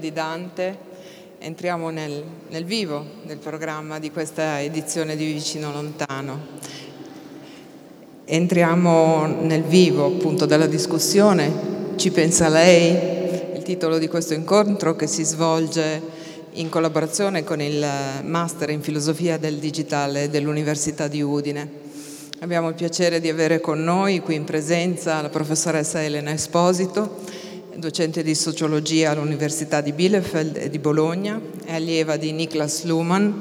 di Dante, entriamo nel, nel, vivo del programma di questa edizione di Vicino Lontano. Entriamo nel vivo appunto della discussione, ci pensa lei, il titolo di questo incontro che si svolge in collaborazione con il Master in Filosofia del Digitale dell'Università di Udine. Abbiamo il piacere di avere con noi qui in presenza la professoressa Elena Esposito, docente di sociologia all'Università di Bielefeld e di Bologna, è allieva di Niklas Luhmann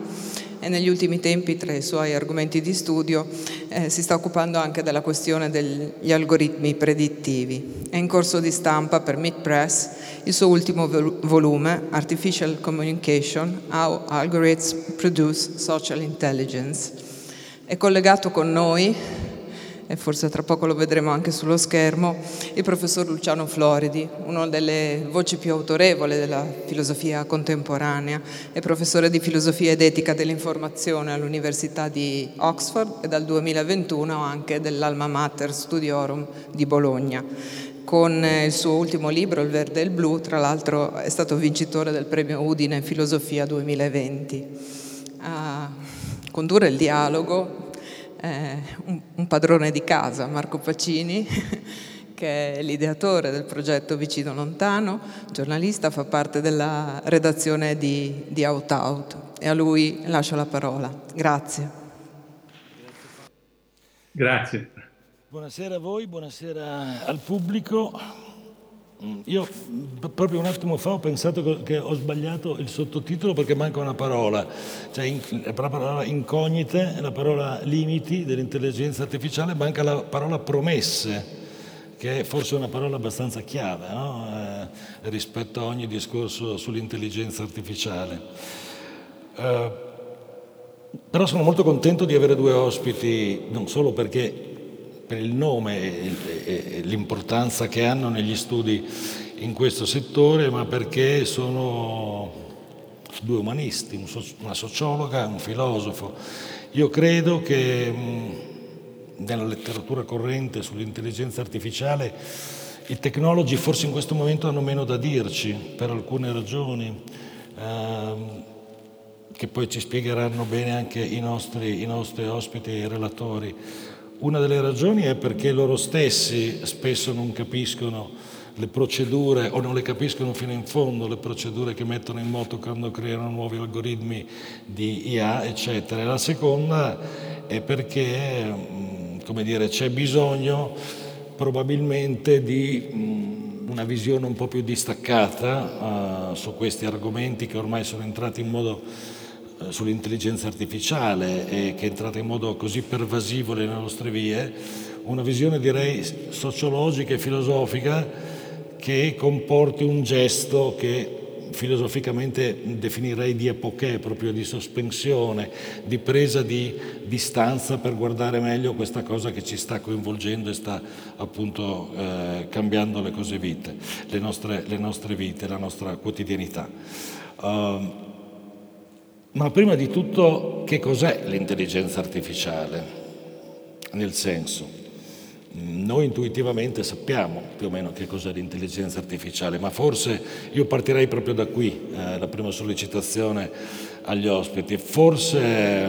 e negli ultimi tempi tra i suoi argomenti di studio eh, si sta occupando anche della questione degli algoritmi predittivi. È in corso di stampa per Mid Press il suo ultimo volume, Artificial Communication, How Algorithms Produce Social Intelligence. È collegato con noi e forse tra poco lo vedremo anche sullo schermo, il professor Luciano Floridi, una delle voci più autorevoli della filosofia contemporanea, è professore di filosofia ed etica dell'informazione all'Università di Oxford e dal 2021 anche dell'Alma Mater Studiorum di Bologna. Con il suo ultimo libro, Il Verde e il Blu, tra l'altro è stato vincitore del premio Udine in Filosofia 2020. A condurre il dialogo eh, un, un, padrone di casa, Marco Pacini, che è l'ideatore del progetto Vicino Lontano, giornalista, fa parte della redazione di, di Out Out e a lui lascio la parola. Grazie. Grazie. Buonasera a voi, buonasera al pubblico. Mm, io proprio un attimo fa ho pensato che ho sbagliato il sottotitolo perché manca una parola, cioè la parola incognite, la parola limiti dell'intelligenza artificiale, manca la parola promesse, che è forse una parola abbastanza chiave no? eh, rispetto a ogni discorso sull'intelligenza artificiale. Eh, però sono molto contento di avere due ospiti, non solo perché per il nome e l'importanza che hanno negli studi in questo settore, ma perché sono due umanisti, una sociologa e un filosofo. Io credo che nella letteratura corrente sull'intelligenza artificiale i tecnologi forse in questo momento hanno meno da dirci per alcune ragioni. Ehm, che poi ci spiegheranno bene anche i nostri, i nostri ospiti e relatori. Una delle ragioni è perché loro stessi spesso non capiscono le procedure o non le capiscono fino in fondo le procedure che mettono in moto quando creano nuovi algoritmi di IA, eccetera. la seconda è perché, come dire, c'è bisogno probabilmente di una visione un po' più distaccata uh, su questi argomenti che ormai sono entrati in modo sull'intelligenza artificiale e che è entrata in modo così pervasivo nelle nostre vie, una visione direi sociologica e filosofica che comporti un gesto che filosoficamente definirei di epoché, proprio di sospensione, di presa di distanza per guardare meglio questa cosa che ci sta coinvolgendo e sta appunto eh, cambiando le cose vite, le nostre, le nostre vite, la nostra quotidianità. Uh, ma prima di tutto, che cos'è l'intelligenza artificiale? Nel senso, noi intuitivamente sappiamo più o meno che cos'è l'intelligenza artificiale, ma forse io partirei proprio da qui, eh, la prima sollecitazione agli ospiti. Forse,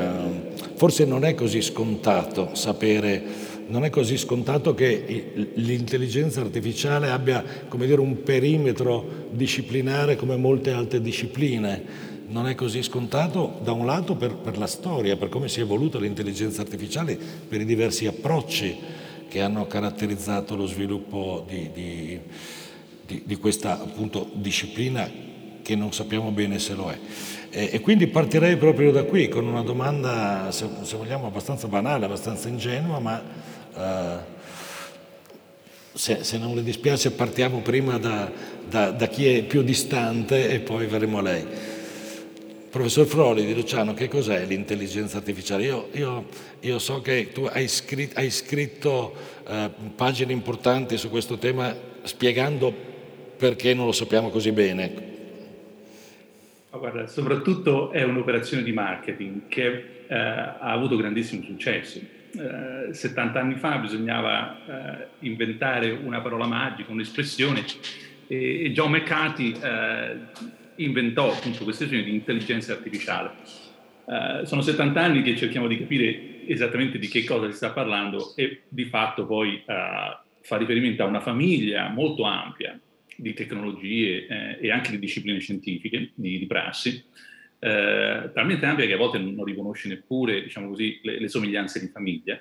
forse non è così scontato sapere, non è così scontato che l'intelligenza artificiale abbia dire, un perimetro disciplinare come molte altre discipline non è così scontato da un lato per, per, la storia, per come si è evoluta l'intelligenza artificiale, per i diversi approcci che hanno caratterizzato lo sviluppo di, di, di, di questa appunto, disciplina che non sappiamo bene se lo è. E, e, quindi partirei proprio da qui con una domanda, se, se vogliamo, abbastanza banale, abbastanza ingenua, ma eh, se, se, non le dispiace partiamo prima da, da, da chi è più distante e poi verremo a lei. Professor Froli di Luciano, che cos'è l'intelligenza artificiale? Io, io, io so che tu hai scritto, hai scritto eh, pagine importanti su questo tema spiegando perché non lo sappiamo così bene. Ma guarda, soprattutto è un'operazione di marketing che eh, ha avuto grandissimo successo. Eh, 70 anni fa bisognava eh, inventare una parola magica, un'espressione E, John McCarthy eh, inventò appunto questa questione di intelligenza artificiale. Eh, sono 70 anni che cerchiamo di capire esattamente di che cosa si sta parlando e di fatto poi eh, fa riferimento a una famiglia molto ampia di tecnologie eh, e anche di discipline scientifiche, di, di prassi, eh, talmente ampia che a volte non riconosce neppure diciamo così, le, le, somiglianze di famiglia.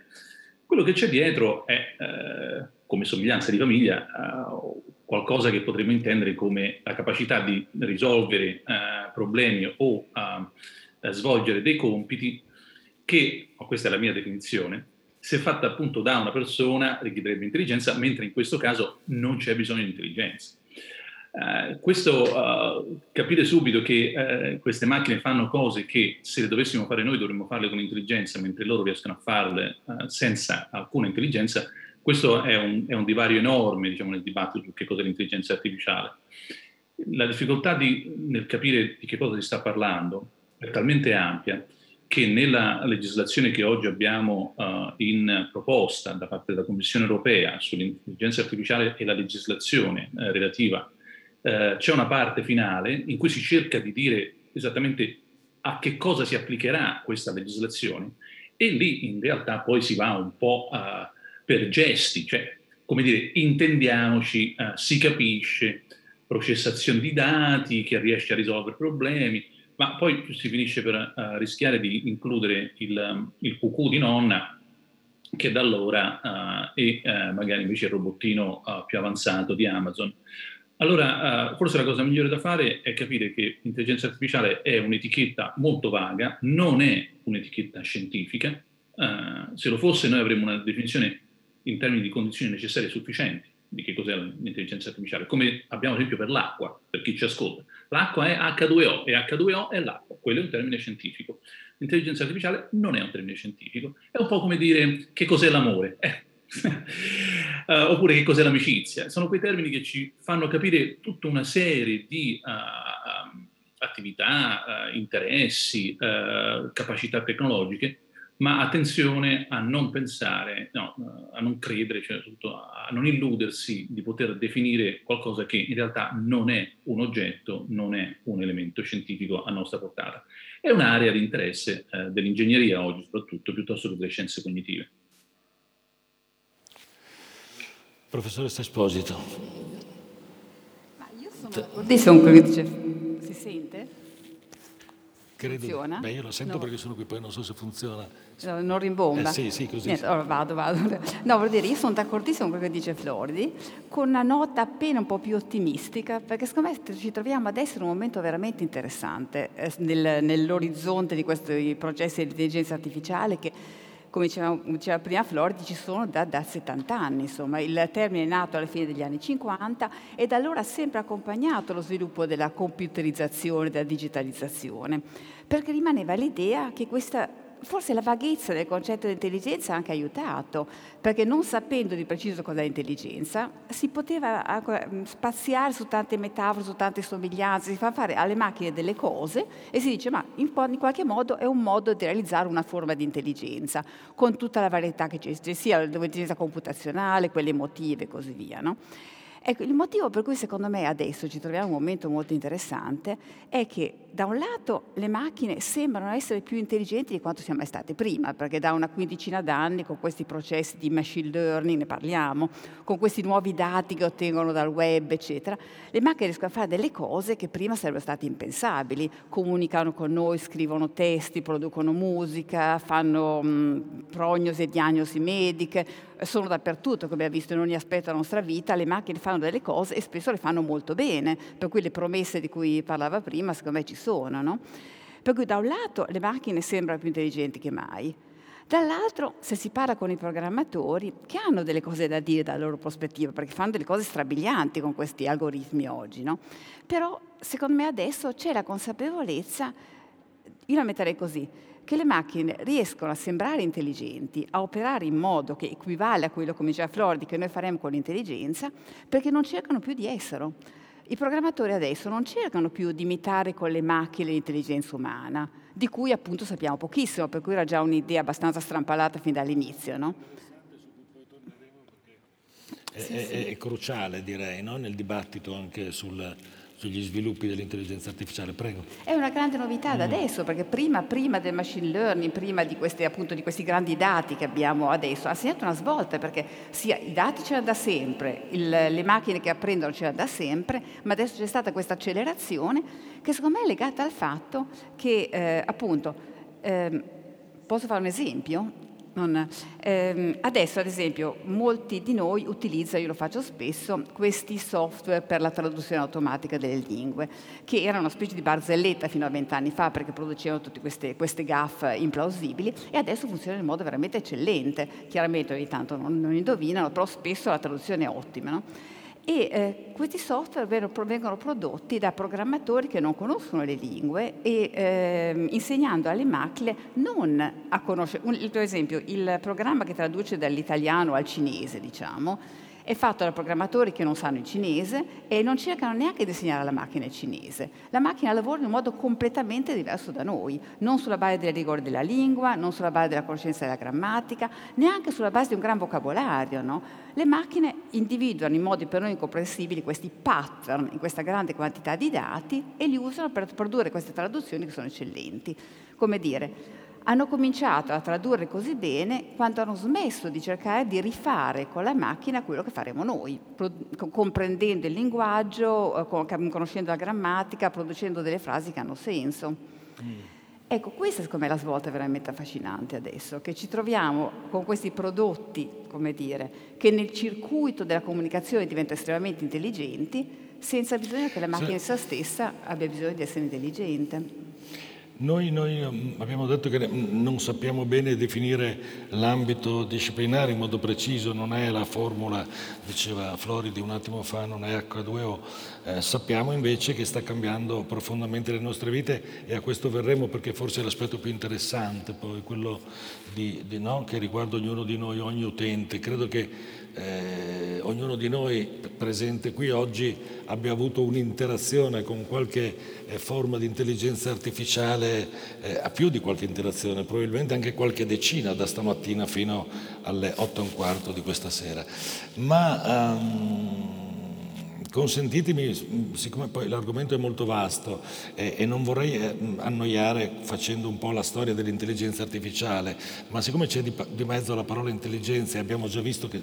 Quello che c'è dietro è, eh, come somiglianza di famiglia, eh, qualcosa che potremmo intendere come la capacità di risolvere eh, problemi o svolgere dei compiti che, questa è la mia definizione, se fatta appunto da una persona richiederebbe intelligenza, mentre in questo caso non c'è bisogno di intelligenza. Uh, questo uh, capire subito che uh, queste macchine fanno cose che se le dovessimo fare noi dovremmo farle con intelligenza, mentre loro riescono a farle senza alcuna intelligenza, questo è un, è un divario enorme diciamo, nel dibattito su che cos'è l'intelligenza artificiale. La difficoltà di, nel capire di che cosa si sta parlando è talmente ampia che nella legislazione che oggi abbiamo uh, in proposta da parte della Commissione europea sull'intelligenza artificiale e la legislazione uh, relativa, uh, c'è una parte finale in cui si cerca di dire esattamente a che cosa si applicherà questa legislazione e lì in realtà poi si va un po' per gesti, cioè come dire, intendiamoci, si capisce, processazione di dati che riesce a risolvere problemi, ma poi si finisce per uh, rischiare di includere il, il cucù di nonna che da allora uh, è uh, magari invece il robottino più avanzato di Amazon. Allora, forse la cosa migliore da fare è capire che l'intelligenza artificiale è un'etichetta molto vaga, non è un'etichetta scientifica. se lo fosse noi avremmo una definizione in termini di condizioni necessarie e sufficienti di che cos'è l'intelligenza artificiale, come abbiamo esempio per l'acqua, per chi ci ascolta. L'acqua è H2O e H2O è l'acqua, quello è un termine scientifico. L'intelligenza artificiale non è un termine scientifico, è un po' come dire che cos'è l'amore, eh. uh, oppure che cos'è l'amicizia. Sono quei termini che ci fanno capire tutta una serie di uh, attività, uh, interessi, capacità tecnologiche ma attenzione a non pensare, no, a non credere, cioè a non illudersi di poter definire qualcosa che in realtà non è un oggetto, non è un elemento scientifico a nostra portata. È un'area di interesse eh, dell'ingegneria oggi soprattutto, piuttosto che delle scienze cognitive. Professoressa Esposito. Ma io sono d'accordissimo con quello che dice. Credo, funziona? Beh, io lo sento no. perché sono qui, poi non so se funziona. No, non rimbomba? Eh, sì, sì, così. Niente, allora vado, vado. No, vuol dire, io sono d'accordissimo con quello che dice Floridi, con una nota appena un po' più ottimistica, perché secondo me ci troviamo adesso in un momento veramente interessante eh, nel, nell'orizzonte di questi processi di intelligenza artificiale che come diceva, prima Floridi, ci sono da, da, 70 anni, insomma, il termine è nato alla fine degli anni 50 e da allora ha sempre accompagnato lo sviluppo della computerizzazione, della digitalizzazione, perché rimaneva l'idea che questa forse la vaghezza del concetto di intelligenza ha anche aiutato, perché non sapendo di preciso cosa è intelligenza, si poteva spaziare su tante metafore, su tante somiglianze, si fa fare alle macchine delle cose e si dice ma in, qualche modo è un modo di realizzare una forma di intelligenza, con tutta la varietà che c'è, sia l'intelligenza computazionale, quelle emotive e così via. No? Ecco, il motivo per cui secondo me adesso ci troviamo in un momento molto interessante è che da un lato le macchine sembrano essere più intelligenti di quanto siamo mai state prima, perché da una quindicina d'anni con questi processi di machine learning, ne parliamo, con questi nuovi dati che ottengono dal web, eccetera, le macchine riescono a fare delle cose che prima sarebbero state impensabili, comunicano con noi, scrivono testi, producono musica, fanno mh, prognosi e diagnosi mediche, sono dappertutto, come abbiamo visto in ogni aspetto della nostra vita, le macchine fanno delle cose e spesso le fanno molto bene, per cui le promesse di cui parlava prima secondo me ci sono. No? Per cui da un lato le macchine sembrano più intelligenti che mai, dall'altro se si parla con i programmatori che hanno delle cose da dire dalla loro prospettiva, perché fanno delle cose strabilianti con questi algoritmi oggi, no? però secondo me adesso c'è la consapevolezza, io la metterei così, che le macchine riescono a sembrare intelligenti, a operare in modo che equivale a quello, come diceva Floridi, che noi faremo con l'intelligenza, perché non cercano più di esserlo. I programmatori adesso non cercano più di imitare con le macchine l'intelligenza umana, di cui appunto sappiamo pochissimo, per cui era già un'idea abbastanza strampalata fin dall'inizio. No? è, sì, sì. è cruciale direi no? nel dibattito anche sul, sugli sviluppi dell'intelligenza artificiale. Prego. È una grande novità da mm. adesso, perché prima, prima, del machine learning, prima di questi, appunto, di questi, grandi dati che abbiamo adesso, ha segnato una svolta, perché sia i dati c'erano da sempre, il, le macchine che apprendono c'erano da sempre, ma adesso c'è stata questa accelerazione che secondo me è legata al fatto che, eh, appunto, eh, posso fare un esempio? Non, ehm, adesso, ad esempio, molti di noi utilizzano, io lo faccio spesso, questi software per la traduzione automatica delle lingue, che erano una specie di barzelletta fino a vent'anni fa perché producevano tutte queste, queste gaffe implausibili e adesso funzionano in modo veramente eccellente. Chiaramente ogni tanto non, non indovinano, però spesso la traduzione è ottima. No? E eh, questi software vengono prodotti da programmatori che non conoscono le lingue e eh, insegnando alle macchine non a conoscere, per esempio il programma che traduce dall'italiano al cinese, diciamo, è fatto da programmatori che non sanno il cinese e non cercano neanche di insegnare alla macchina il cinese. La macchina lavora in un modo completamente diverso da noi, non sulla base del rigore della lingua, non sulla base della conoscenza della grammatica, neanche sulla base di un gran vocabolario. No? Le macchine individuano in modi per noi incomprensibili questi pattern in questa grande quantità di dati e li usano per produrre queste traduzioni che sono eccellenti. Come dire, hanno cominciato a tradurre così bene quando hanno smesso di cercare di rifare con la macchina quello che faremo noi, comprendendo il linguaggio, eh, conoscendo la grammatica, producendo delle frasi che hanno senso. Mm. Ecco, questa secondo me è la svolta veramente affascinante adesso, che ci troviamo con questi prodotti, come dire, che nel circuito della comunicazione diventano estremamente intelligenti, senza bisogno che la macchina in se stessa abbia bisogno di essere intelligente. Noi, noi, mm, abbiamo detto che non sappiamo bene definire l'ambito disciplinare in modo preciso, non è la formula, diceva Floridi un attimo fa, non è H2O. Eh, sappiamo invece che sta cambiando profondamente le nostre vite e a questo verremo perché forse è l'aspetto più interessante, poi quello di, di, no? che riguarda ognuno di noi, ogni utente. Credo che eh, ognuno di noi presente qui oggi abbia avuto un'interazione con qualche eh, forma di intelligenza artificiale, eh, a più di qualche interazione, probabilmente anche qualche decina da stamattina fino alle otto e un quarto di questa sera. Ma um, consentitemi, siccome poi l'argomento è molto vasto eh, e non vorrei eh, annoiare facendo un po' la storia dell'intelligenza artificiale, ma siccome c'è di, di mezzo la parola intelligenza e abbiamo già visto che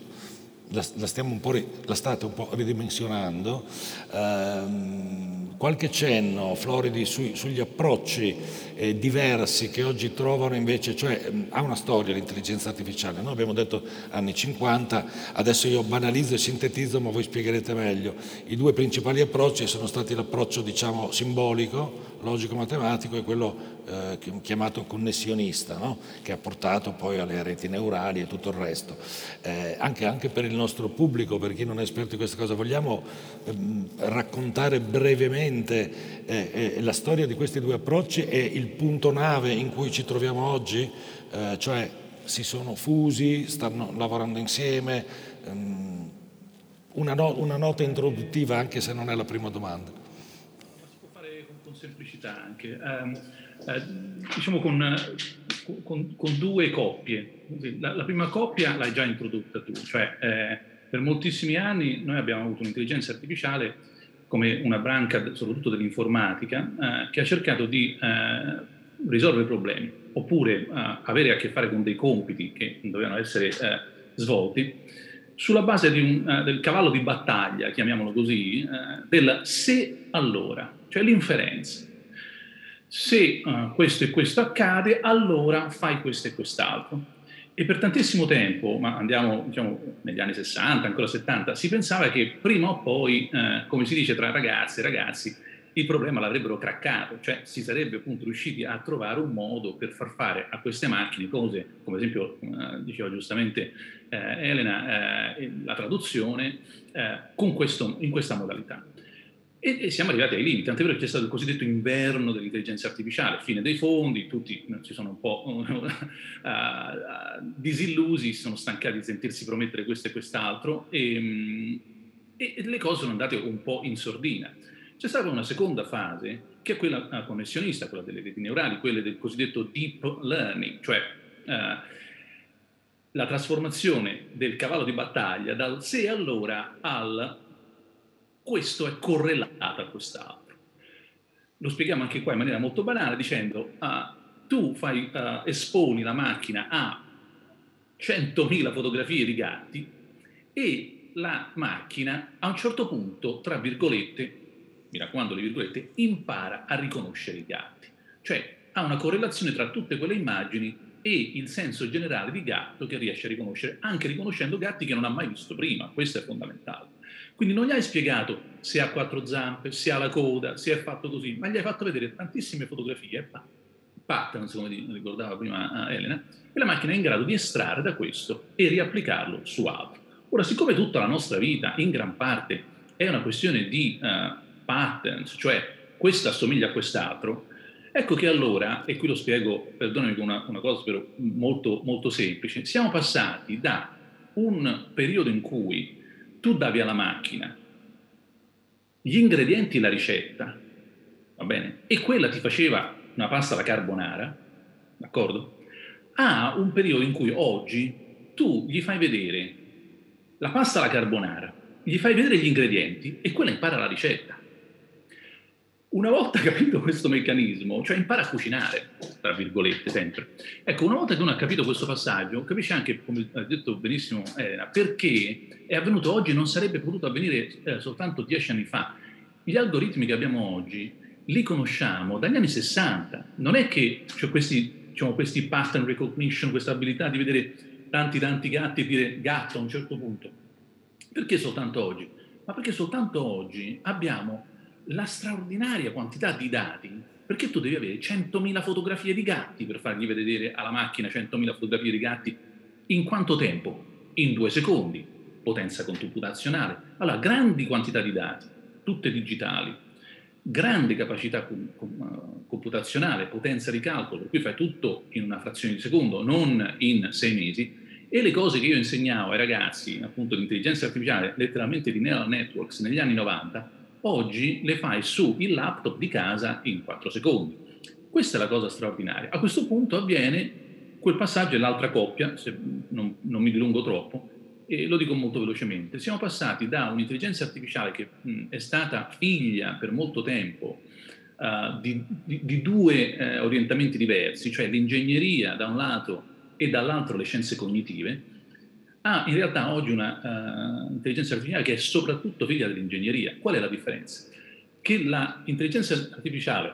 la, la, un la state un po' ridimensionando. Ehm, qualche cenno, Floridi, su, sugli approcci eh, diversi che oggi trovano invece, cioè ha una storia l'intelligenza artificiale. Noi abbiamo detto anni 50, adesso io banalizzo e sintetizzo, ma voi spiegherete meglio. I due principali approcci sono stati l'approccio diciamo simbolico, logico-matematico e quello eh, chiamato connessionista, no? che ha portato poi alle reti neurali e tutto il resto. Eh, anche, anche, per il nostro pubblico, per chi non è esperto di questa cosa, vogliamo ehm, raccontare brevemente eh, eh, la storia di questi due approcci e il punto nave in cui ci troviamo oggi, eh, cioè si sono fusi, stanno lavorando insieme. Ehm, una, no, una nota introduttiva anche se non è la prima domanda. Si può fare con, con semplicità anche. Um, eh, diciamo con, con, con, due coppie. La, la, prima coppia l'hai già introdotta tu, cioè eh, per moltissimi anni noi abbiamo avuto un'intelligenza artificiale come una branca soprattutto dell'informatica eh, che ha cercato di eh, risolvere problemi oppure eh, avere a che fare con dei compiti che dovevano essere svolti sulla base un, del cavallo di battaglia, chiamiamolo così, del se allora, cioè l'inferenza se uh, questo e questo accade, allora fai questo e quest'altro. E per tantissimo tempo, ma andiamo diciamo, negli anni 60, ancora 70, si pensava che prima o poi, eh, come si dice tra ragazze e ragazzi, il problema l'avrebbero craccato, cioè si sarebbe appunto riusciti a trovare un modo per far fare a queste macchine cose, come ad esempio eh, diceva giustamente eh, Elena, eh, la traduzione, eh, questo, in questa modalità. E, e, siamo arrivati ai limiti, tant'è vero che c'è stato il cosiddetto inverno dell'intelligenza artificiale, fine dei fondi, tutti si sono un po' uh, disillusi, si sono stancati di sentirsi promettere questo e quest'altro e, e, le cose sono andate un po' in sordina. C'è stata una seconda fase, che è quella uh, connessionista, quella delle reti neurali, quelle del cosiddetto deep learning, cioè uh, la trasformazione del cavallo di battaglia dal se allora al questo è correlato a quest'altro. Lo spieghiamo anche qua in maniera molto banale dicendo uh, tu fai, uh, esponi la macchina a 100.000 fotografie di gatti e la macchina a un certo punto, tra virgolette, mi raccomando le virgolette, impara a riconoscere i gatti. Cioè ha una correlazione tra tutte quelle immagini e il senso generale di gatto che riesce a riconoscere, anche riconoscendo gatti che non ha mai visto prima, questo è fondamentale. Quindi non gli hai spiegato se ha quattro zampe, se ha la coda, se è fatto così, ma gli hai fatto vedere tantissime fotografie, patterns come ricordava prima eh, Elena, e la macchina è in grado di estrarre da questo e riapplicarlo su altro. Ora, siccome tutta la nostra vita in gran parte è una questione di uh, patterns, cioè questo assomiglia a quest'altro, Ecco che allora, e qui lo spiego, perdonami con una, una cosa spero molto, molto semplice, siamo passati da un periodo in cui tu davi alla macchina gli ingredienti e la ricetta, va bene? E quella ti faceva una pasta alla carbonara, d'accordo? A un periodo in cui oggi tu gli fai vedere la pasta alla carbonara, gli fai vedere gli ingredienti e quella impara la ricetta una volta capito questo meccanismo, cioè impara a cucinare, tra virgolette, sempre. Ecco, una volta che uno ha capito questo passaggio, capisce anche, come ha detto benissimo Elena, perché è avvenuto oggi non sarebbe potuto avvenire eh, soltanto dieci anni fa. Gli algoritmi che abbiamo oggi li conosciamo dagli anni 60. Non è che c'è questi, diciamo, questi pattern recognition, questa abilità di vedere tanti tanti gatti e dire gatto a un certo punto. Perché soltanto oggi? Ma perché soltanto oggi abbiamo la straordinaria quantità di dati, perché tu devi avere 100.000 fotografie di gatti per fargli vedere alla macchina 100.000 fotografie di gatti? In quanto tempo? In due secondi, potenza computazionale. Allora, grandi quantità di dati, tutte digitali, grande capacità computazionale, potenza di calcolo, cui fai tutto in una frazione di secondo, non in sei mesi, e le cose che io insegnavo ai ragazzi, appunto, di intelligenza artificiale, letteralmente di neural networks negli anni 90, oggi le fai su il laptop di casa in 4 secondi. Questa è la cosa straordinaria. A questo punto avviene quel passaggio e l'altra coppia, se non, non, mi dilungo troppo, e lo dico molto velocemente. Siamo passati da un'intelligenza artificiale che mh, è stata figlia per molto tempo uh, di, di, di, due uh, orientamenti diversi, cioè l'ingegneria da un lato e dall'altro le scienze cognitive, ha in realtà oggi un'intelligenza uh, artificiale che è soprattutto figlia dell'ingegneria. Qual è la differenza? Che l'intelligenza artificiale,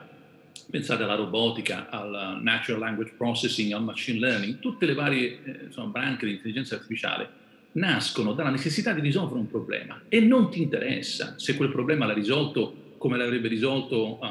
pensate alla robotica, al natural language processing, al machine learning, tutte le varie eh, insomma, branche di intelligenza artificiale nascono dalla necessità di risolvere un problema e non ti interessa se quel problema l'ha risolto come l'avrebbe risolto uh,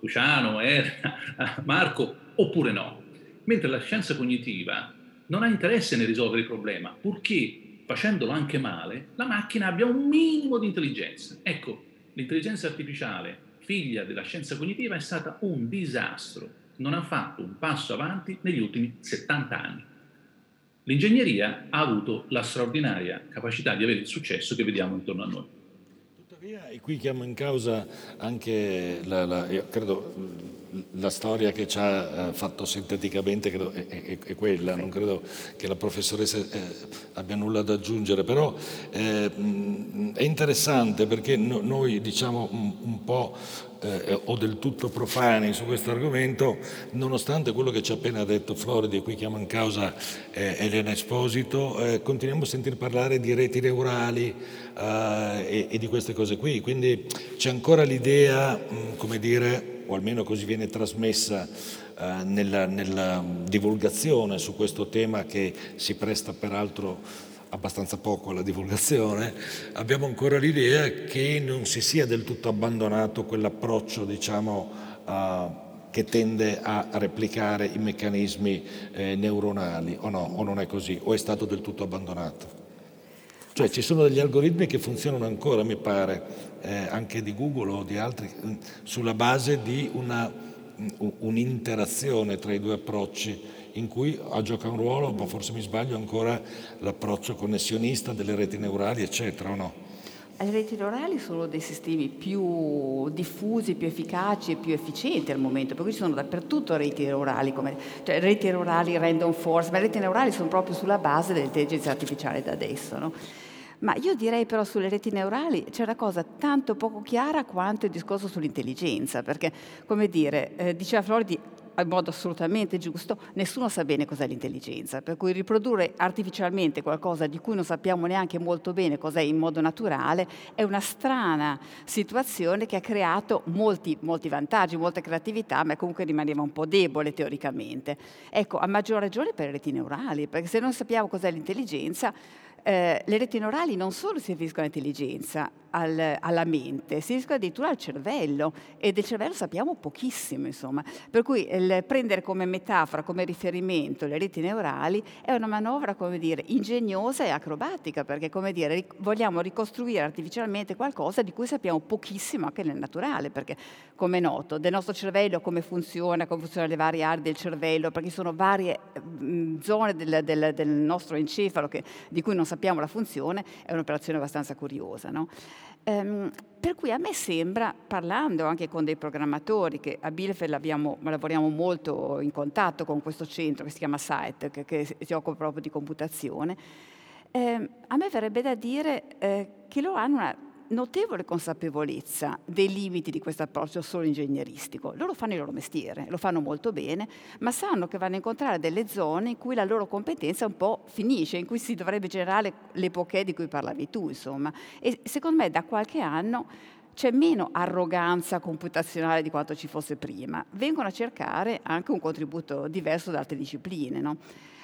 Luciano, Era, Marco oppure no. Mentre la scienza cognitiva non ha interesse nel risolvere il problema, purché facendolo anche male, la macchina abbia un minimo di intelligenza. Ecco, l'intelligenza artificiale, figlia della scienza cognitiva, è stata un disastro, non ha fatto un passo avanti negli ultimi 70 anni. L'ingegneria ha avuto la straordinaria capacità di avere il successo che vediamo intorno a noi. Tuttavia, e qui chiamo in causa anche, la, la, credo, la storia che ci ha eh, fatto sinteticamente credo, è, è, è, quella, non credo che la professoressa eh, abbia nulla da aggiungere, però eh, è interessante perché no, noi diciamo un, un po' eh, o del tutto profani su questo argomento, nonostante quello che ci ha appena detto Floridi, qui chiamo in causa eh, Elena Esposito, eh, continuiamo a sentir parlare di reti neurali e, e, di queste cose qui, quindi c'è ancora l'idea, mh, come dire, o almeno così viene trasmessa eh, nella, nella, divulgazione su questo tema che si presta peraltro abbastanza poco alla divulgazione, abbiamo ancora l'idea che non si sia del tutto abbandonato quell'approccio, diciamo, eh, che tende a replicare i meccanismi eh, neuronali, o no, o non è così, o è stato del tutto abbandonato. Cioè ci sono degli algoritmi che funzionano ancora, mi pare, eh, anche di Google o di altri, mm, sulla base di una, mm, un'interazione tra i due approcci in cui gioca un ruolo, ma forse mi sbaglio, ancora l'approccio connessionista delle reti neurali, eccetera, o no? le reti neurali sono dei sistemi più diffusi, più efficaci e più efficienti al momento, per cui ci sono dappertutto reti neurali, come, cioè reti neurali random force, ma le reti neurali sono proprio sulla base dell'intelligenza artificiale da adesso. No? Ma io direi però sulle reti neurali c'è una cosa tanto poco chiara quanto il discorso sull'intelligenza, perché, come dire, eh, diceva Floridi, in modo assolutamente giusto, nessuno sa bene cos'è l'intelligenza, per cui riprodurre artificialmente qualcosa di cui non sappiamo neanche molto bene cos'è in modo naturale è una strana situazione che ha creato molti, molti vantaggi, molta creatività, ma comunque rimaneva un po' debole teoricamente. Ecco, a maggior ragione per le reti neurali, perché se non sappiamo cos'è l'intelligenza, eh, le reti neurali non solo si riferiscono all'intelligenza, al, alla mente, si riferiscono addirittura al cervello e del cervello sappiamo pochissimo, insomma. Per cui prendere come metafora, come riferimento le reti neurali è una manovra, come dire, ingegnosa e acrobatica, perché, come dire, vogliamo ricostruire artificialmente qualcosa di cui sappiamo pochissimo anche nel naturale, perché, come è noto, del nostro cervello come funziona, come funzionano le varie aree del cervello, perché sono varie mh, zone del, del, del nostro encefalo che, di cui non sappiamo la funzione, è un'operazione abbastanza curiosa. No? Ehm, per cui a me sembra, parlando anche con dei programmatori, che a Bielefeld lavoriamo molto in contatto con questo centro che si chiama SITE, che, che si occupa proprio di computazione, eh, a me verrebbe da dire eh, che loro hanno una notevole consapevolezza dei limiti di questo approccio solo ingegneristico. Loro fanno il loro mestiere, lo fanno molto bene, ma sanno che vanno a incontrare delle zone in cui la loro competenza un po' finisce, in cui si dovrebbe generare l'epoche di cui parlavi tu, insomma. E secondo me da qualche anno c'è meno arroganza computazionale di quanto ci fosse prima. Vengono a cercare anche un contributo diverso da altre discipline. No?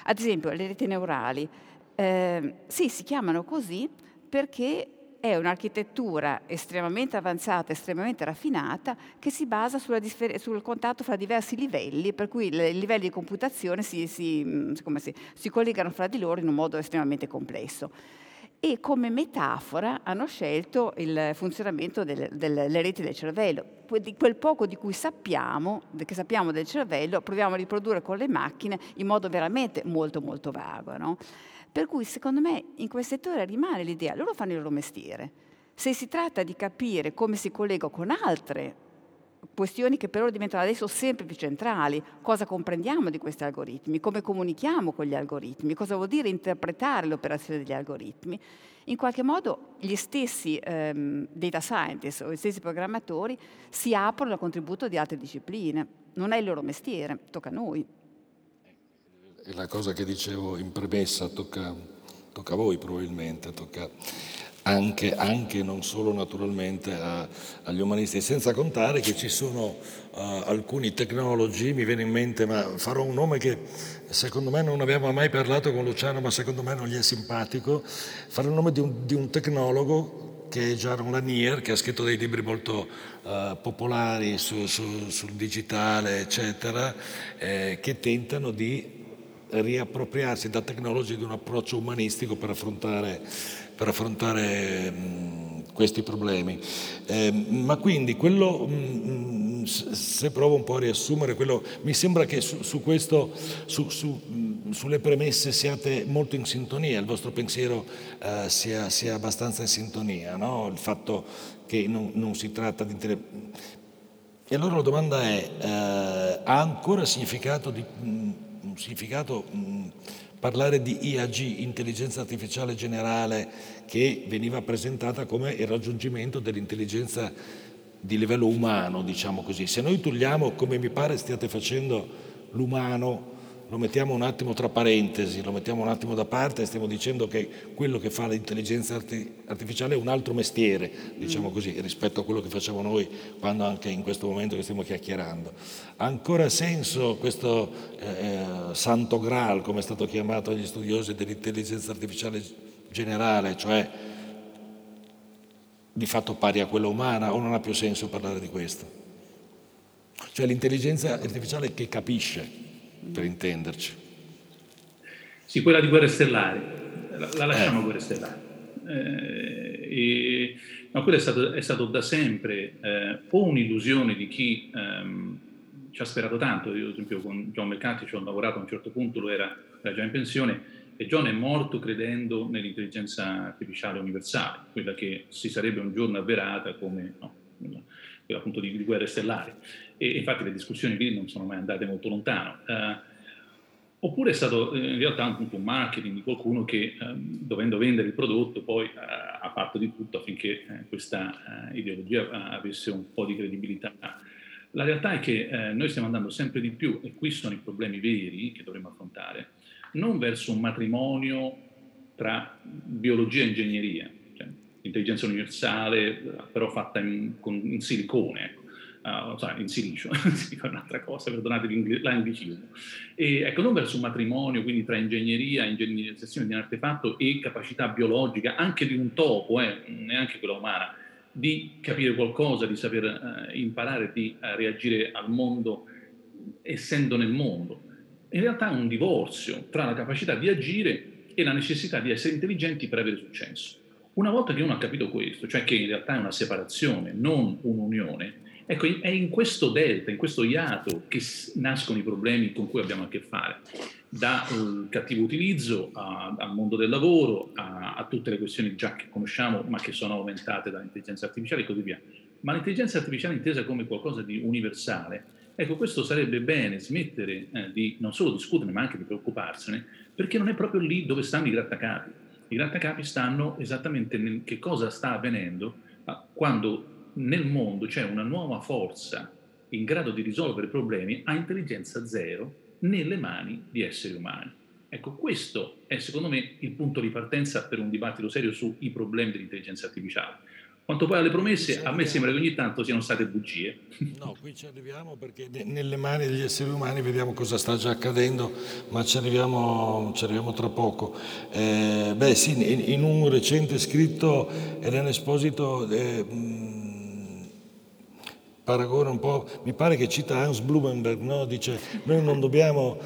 Ad esempio, le reti neurali, eh, sì, si chiamano così perché è un'architettura estremamente avanzata, estremamente raffinata, che si basa differ- sul contatto fra diversi livelli, per cui i livelli di computazione si, si, mm, si, si collegano fra di loro in un modo estremamente complesso e come metafora hanno scelto il funzionamento delle, delle, reti del cervello. Quel poco di cui sappiamo, che sappiamo del cervello, proviamo a riprodurre con le macchine in modo veramente molto molto vago. No? Per cui secondo me in quel settore rimane l'idea, loro fanno il loro mestiere. Se si tratta di capire come si collega con altre questioni che per loro diventano adesso sempre più centrali, cosa comprendiamo di questi algoritmi, come comunichiamo con gli algoritmi, cosa vuol dire interpretare l'operazione degli algoritmi, in qualche modo gli stessi ehm, data scientists o gli stessi programmatori si aprono al contributo di altre discipline. Non è il loro mestiere, tocca a noi e la cosa che dicevo in premessa tocca, tocca a voi probabilmente, tocca anche, anche non solo naturalmente a, agli umanisti, senza contare che ci sono uh, alcuni tecnologi, mi viene in mente, ma farò un nome che secondo me non abbiamo mai parlato con Luciano, ma secondo me non gli è simpatico, farò il nome di un, di un tecnologo che è Jaron Lanier, che ha scritto dei libri molto uh, popolari su, su, sul digitale, eccetera, eh, che tentano di riappropriarsi da tecnologie di un approccio umanistico per affrontare, per affrontare mh, questi problemi. Eh, ma quindi quello, mh, se provo un po' a riassumere, quello, mi sembra che su, su questo, su, su, sulle premesse siate molto in sintonia, il vostro pensiero eh, sia, sia, abbastanza in sintonia, no? il fatto che non, non si tratta di... E allora la domanda è, eh, ha ancora significato di un significato mh, parlare di IAG, intelligenza artificiale generale, che veniva presentata come il raggiungimento dell'intelligenza di livello umano, diciamo così. Se noi togliamo, come mi pare stiate facendo, l'umano lo mettiamo un attimo tra parentesi, lo mettiamo un attimo da parte e stiamo dicendo che quello che fa l'intelligenza artificiale è un altro mestiere, diciamo mm. così, rispetto a quello che facciamo noi quando anche in questo momento che stiamo chiacchierando. Ha ancora senso questo eh, eh santo graal, come è stato chiamato dagli studiosi dell'intelligenza artificiale generale, cioè di fatto pari a quella umana, o non ha più senso parlare di questo? Cioè l'intelligenza artificiale che capisce, per intenderci. Sì, quella di guerre stellari, la, la lasciamo eh. guerre stellari. Eh, e, ma quello è stato, è stato da sempre eh, o un'illusione di chi ehm, ci ha sperato tanto, io ad esempio con John McCarthy ci ho lavorato a un certo punto, lui era, era già in pensione, e John è morto credendo nell'intelligenza artificiale universale, quella che si sarebbe un giorno avverata come no, quella appunto di, di, guerre stellari. E infatti le discussioni lì non sono mai andate molto lontano. Uh, oppure è stato in realtà un, un marketing di qualcuno che, um, dovendo vendere il prodotto, poi ha fatto di tutto affinché uh, questa ideologia avesse un po' di credibilità. La realtà è che noi stiamo andando sempre di più, e qui sono i problemi veri che dovremmo affrontare, non verso un matrimonio tra biologia e ingegneria, cioè intelligenza universale però fatta in, con, in silicone, ecco. Uh, cioè in silicio, si fa un'altra cosa, perdonate l'anglicismo. E ecco, non verso un matrimonio, quindi tra ingegneria, ingegnerizzazione di un artefatto e capacità biologica, anche di un topo, eh, neanche quella umana, di capire qualcosa, di saper uh, imparare, di uh, reagire al mondo essendo nel mondo in realtà è un divorzio tra la capacità di agire e la necessità di essere intelligenti per avere successo. Una volta che uno ha capito questo, cioè che in realtà è una separazione, non un'unione, ecco, è in questo delta, in questo iato che nascono i problemi con cui abbiamo a che fare, dal cattivo utilizzo a, al mondo del lavoro, a, a tutte le questioni già che conosciamo, ma che sono aumentate dall'intelligenza artificiale e così via. Ma l'intelligenza artificiale intesa come qualcosa di universale Ecco, questo sarebbe bene smettere eh, di non solo discuterne, ma anche di preoccuparsene, perché non è proprio lì dove stanno i grattacapi. I grattacapi stanno esattamente nel che cosa sta avvenendo quando nel mondo c'è una nuova forza in grado di risolvere problemi a intelligenza zero nelle mani di esseri umani. Ecco, questo è secondo me il punto di partenza per un dibattito serio sui problemi dell'intelligenza artificiale quanto poi alle promesse, a me sembra che ogni tanto siano state bugie. No, qui ci arriviamo perché nelle mani degli esseri umani vediamo cosa sta già accadendo, ma ci arriviamo, ci arriviamo tra poco. Eh, beh sì, in, un recente scritto Elena Esposito... Eh, paragona un po', mi pare che cita Hans Blumenberg, no? dice noi non dobbiamo,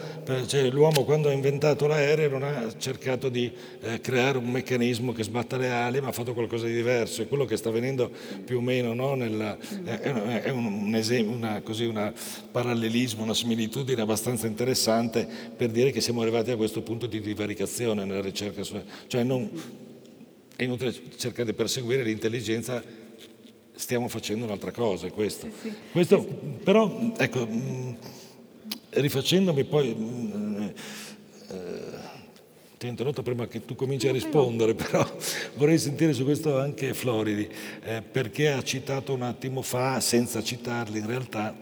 cioè, l'uomo quando ha inventato l'aereo non ha cercato di eh, creare un meccanismo che sbatta le ali, ma ha fatto qualcosa di diverso, è quello che sta avvenendo più o meno, no? Nella, è, è, un, un esempio, una, così, una parallelismo, una similitudine abbastanza interessante per dire che siamo arrivati a questo punto di divaricazione nella ricerca, cioè non, è inutile cercare di perseguire l'intelligenza stiamo facendo un'altra cosa, è questo. Sì, sì. questo però, ecco, mm, rifacendomi poi, mm, eh, ti ho interrotto prima che tu cominci a rispondere, però vorrei sentire su questo anche Floridi, eh, perché ha citato un attimo fa, senza citarli in realtà,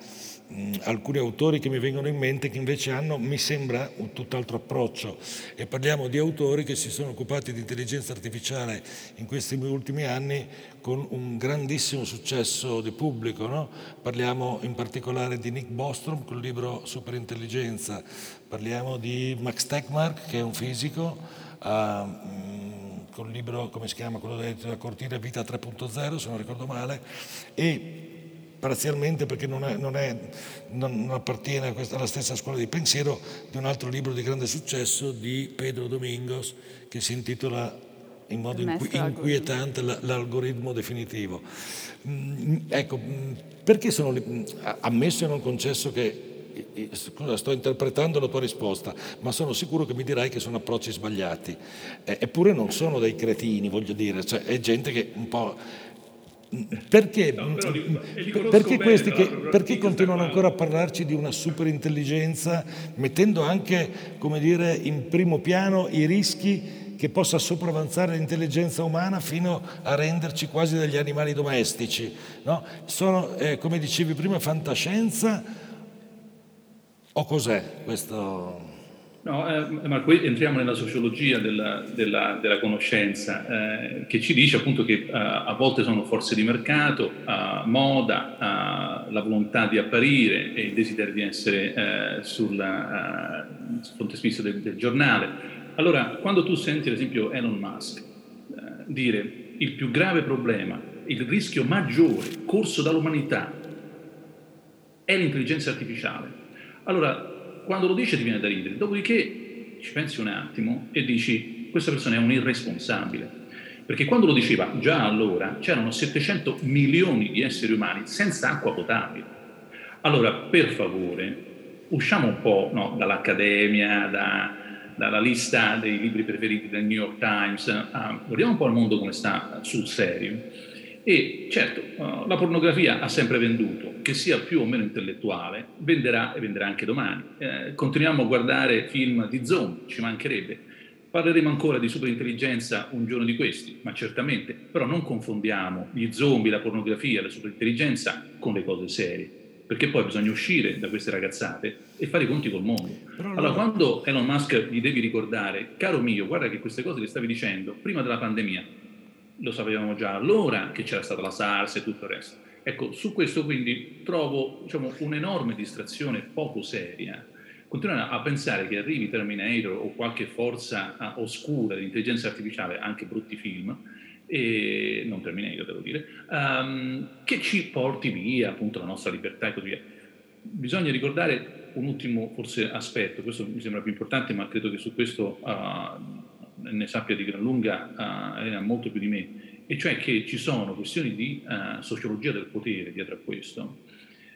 alcuni autori che mi vengono in mente che invece hanno, mi sembra, un tutt'altro approccio. E parliamo di autori che si sono occupati di intelligenza artificiale in questi ultimi anni con un grandissimo successo di pubblico. No? Parliamo in particolare di Nick Bostrom con il libro Superintelligenza, parliamo di Max Tegmark che è un fisico. Uh, il libro, come si chiama, quello della cortina Vita 3.0, se non ricordo male, e parzialmente perché non, è, non, è, non appartiene questa, alla stessa scuola di pensiero di un altro libro di grande successo di Pedro Domingos che si intitola in modo inqui- inquietante l'algoritmo definitivo. Mm, ecco, mm, perché sono mm, ammesso e non concesso che Scusa, sto interpretando la tua risposta, ma sono sicuro che mi dirai che sono approcci sbagliati. eppure non sono dei cretini, voglio dire, cioè, è gente che un po' Perché, no, perché, questi che, perché continuano ancora a parlarci di una superintelligenza mettendo anche come dire, in primo piano i rischi che possa sopravanzare l'intelligenza umana fino a renderci quasi degli animali domestici? No? Sono, eh, come dicevi prima, fantascienza o cos'è questo? No, eh, ma qui entriamo nella sociologia della, della, della conoscenza, eh, che ci dice appunto che eh, a volte sono forze di mercato, moda, la volontà di apparire e il desiderio di essere eh, sulla, eh, sul frontispicio del, del, giornale. Allora, quando tu senti ad esempio Elon Musk eh, dire il più grave problema, il rischio maggiore corso dall'umanità è l'intelligenza artificiale, allora quando lo dice ti viene da ridere, dopodiché ci pensi un attimo e dici questa persona è un irresponsabile. Perché quando lo diceva già allora c'erano 700 milioni di esseri umani senza acqua potabile. Allora, per favore, usciamo un po' no, dall'accademia, da, dalla lista dei libri preferiti del New York Times, uh, guardiamo un po' il mondo come sta sul serio. E certo, uh, la pornografia ha sempre venduto, che sia più o meno intellettuale, venderà e venderà anche domani. Eh, continuiamo a guardare film di zombie, ci mancherebbe. Parleremo ancora di superintelligenza un giorno di questi, ma certamente, però non confondiamo gli zombie, la pornografia, la superintelligenza con le cose serie, perché poi bisogna uscire da queste ragazzate e fare i conti col mondo. Allora, allora, quando Elon Musk gli devi ricordare, caro mio, guarda che queste cose le stavi dicendo prima della pandemia, lo sapevamo già allora che c'era stata la SARS e tutto il resto. Ecco, su questo quindi trovo diciamo, un'enorme distrazione poco seria continuano a pensare che arrivi Terminator o qualche forza uh, oscura di intelligenza artificiale, anche brutti film, e non Terminator devo dire, um, che ci porti via appunto la nostra libertà e così via. Bisogna ricordare un ultimo forse aspetto, questo mi sembra più importante, ma credo che su questo uh, ne sappia di gran lunga uh, molto più di me, e cioè che ci sono questioni di uh, sociologia del potere dietro a questo,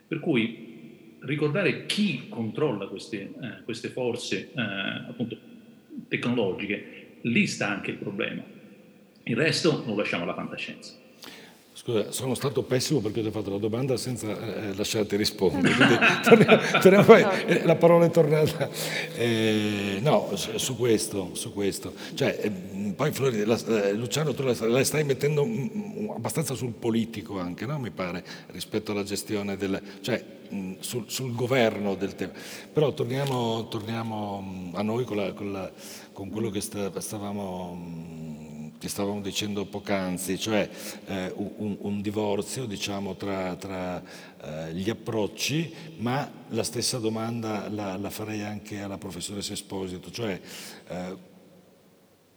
per cui ricordare chi controlla queste, eh, queste forze eh, appunto, tecnologiche, lì sta anche il problema. Il resto lo lasciamo alla fantascienza. Scusa, sono stato pessimo perché ti ho fatto la domanda senza eh, lasciarti rispondere. Torniamo, torniamo eh, la parola è tornata. Eh, no, su questo, su questo. Cioè, eh, poi Flori, la, eh, Luciano, tu la, la, stai mettendo abbastanza sul politico anche, no? mi pare, rispetto alla gestione del... Cioè, sul, sul, governo del tema. Però torniamo, torniamo a noi con, la, con, con quello che stavamo che stavamo dicendo poc'anzi, cioè eh, un, un, divorzio diciamo, tra, tra eh, gli approcci, ma la stessa domanda la, la, farei anche alla professoressa Esposito, cioè eh,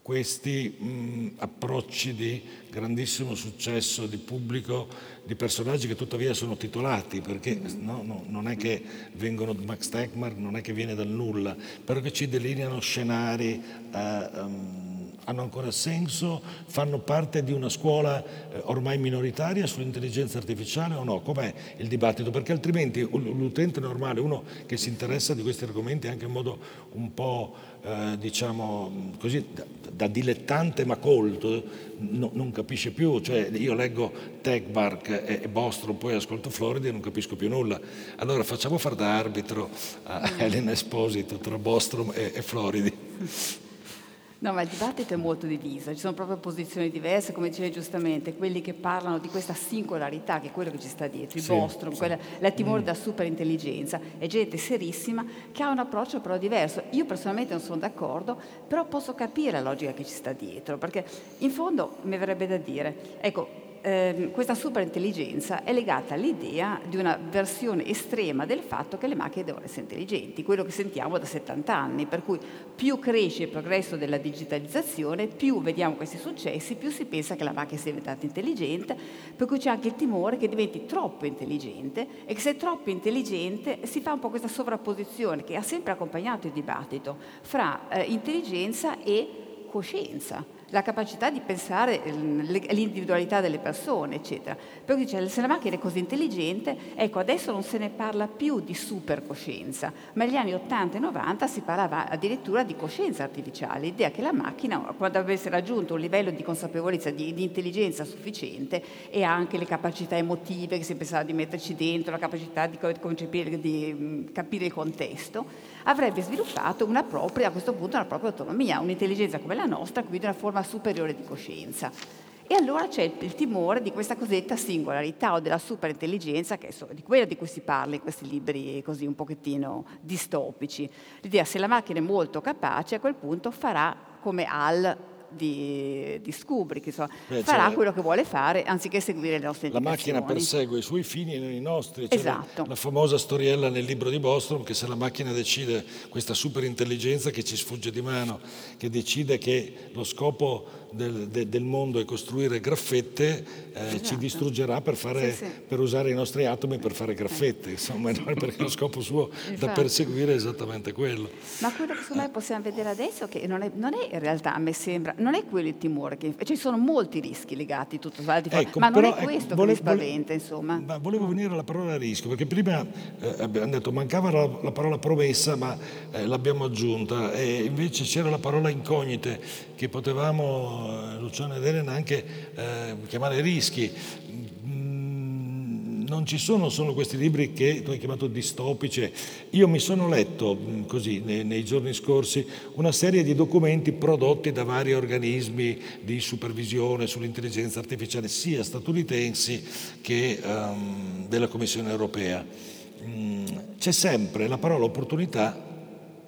questi mh, approcci di grandissimo successo di pubblico, di personaggi che tuttavia sono titolati, perché no, no, non è che vengono da Max Tegmark, non è che viene dal nulla, però che ci delineano scenari. Um, hanno ancora senso? Fanno parte di una scuola eh, ormai minoritaria sull'intelligenza artificiale o no? Com'è il dibattito? Perché altrimenti l'utente normale, uno che si interessa di questi argomenti anche in modo un po' eh, diciamo così da, dilettante ma colto, no, non capisce più. Cioè io leggo Techbark e, e Bostrom, poi ascolto Florida e non capisco più nulla. Allora facciamo far da arbitro a Elena Esposito tra Bostrom e, e Floridi. No, ma il dibattito è molto diviso, ci sono proprio posizioni diverse, come dicevi giustamente, quelli che parlano di questa singolarità, che è quello che ci sta dietro, il sì, vostro, sì. Quella, la timore mm. da superintelligenza, è gente serissima che ha un approccio però diverso. Io personalmente non sono d'accordo, però posso capire la logica che ci sta dietro, perché in fondo mi verrebbe da dire, ecco, eh, questa superintelligenza è legata all'idea di una versione estrema del fatto che le macchine devono essere intelligenti, quello che sentiamo da 70 anni, per cui più cresce il progresso della digitalizzazione, più vediamo questi successi, più si pensa che la macchina sia diventata intelligente, per cui c'è anche il timore che diventi troppo intelligente e che se è troppo intelligente si fa un po' questa sovrapposizione che ha sempre accompagnato il dibattito fra eh, intelligenza e coscienza la capacità di pensare all'individualità delle persone, eccetera. Per cui dice, se la macchina è così intelligente, ecco, adesso non se ne parla più di supercoscienza, ma negli anni 80 e 90 si parlava addirittura di coscienza artificiale, l'idea che la macchina, quando avesse raggiunto un livello di consapevolezza, di, di intelligenza sufficiente, e anche le capacità emotive che si pensava di metterci dentro, la capacità di concepire, di capire il contesto, avrebbe sviluppato una propria, a questo punto una propria autonomia, un'intelligenza come la nostra, quindi una forma superiore di coscienza. E allora c'è il, timore di questa cosiddetta singolarità o della superintelligenza, che è di quella di cui si parla in questi libri così un pochettino distopici. L'idea se la macchina è molto capace, a quel punto farà come Al di, di Scubri, che insomma, Beh, farà cioè, quello che vuole fare anziché seguire le nostre indicazioni. La macchina persegue i suoi fini e non i nostri. Cioè esatto. La, la, famosa storiella nel libro di Bostrom che se la macchina decide, questa superintelligenza che ci sfugge di mano, che decide che lo scopo del, de, del mondo è costruire graffette, eh, esatto. ci distruggerà per, fare, sì, sì. per, usare i nostri atomi per fare graffette, insomma, perché lo scopo suo Infatti. da perseguire è esattamente quello. Ma quello che secondo me possiamo vedere adesso, che non è, non è in realtà, a me sembra, non è quello il timore, che, ci sono molti rischi legati tutto ecco, ma non è ecco, questo vole, che spaventa, insomma. Ma volevo venire alla parola rischio, perché prima eh, abbiamo detto mancava la, la parola promessa, ma eh, l'abbiamo aggiunta, e invece c'era la parola incognite, che potevamo, eh, Luciano ed Elena, anche eh, chiamare rischi non ci sono solo questi libri che tu hai chiamato distopici. Io mi sono letto mm, così nei, nei, giorni scorsi una serie di documenti prodotti da vari organismi di supervisione sull'intelligenza artificiale, sia statunitensi che um, della Commissione europea. Mm, c'è sempre la parola opportunità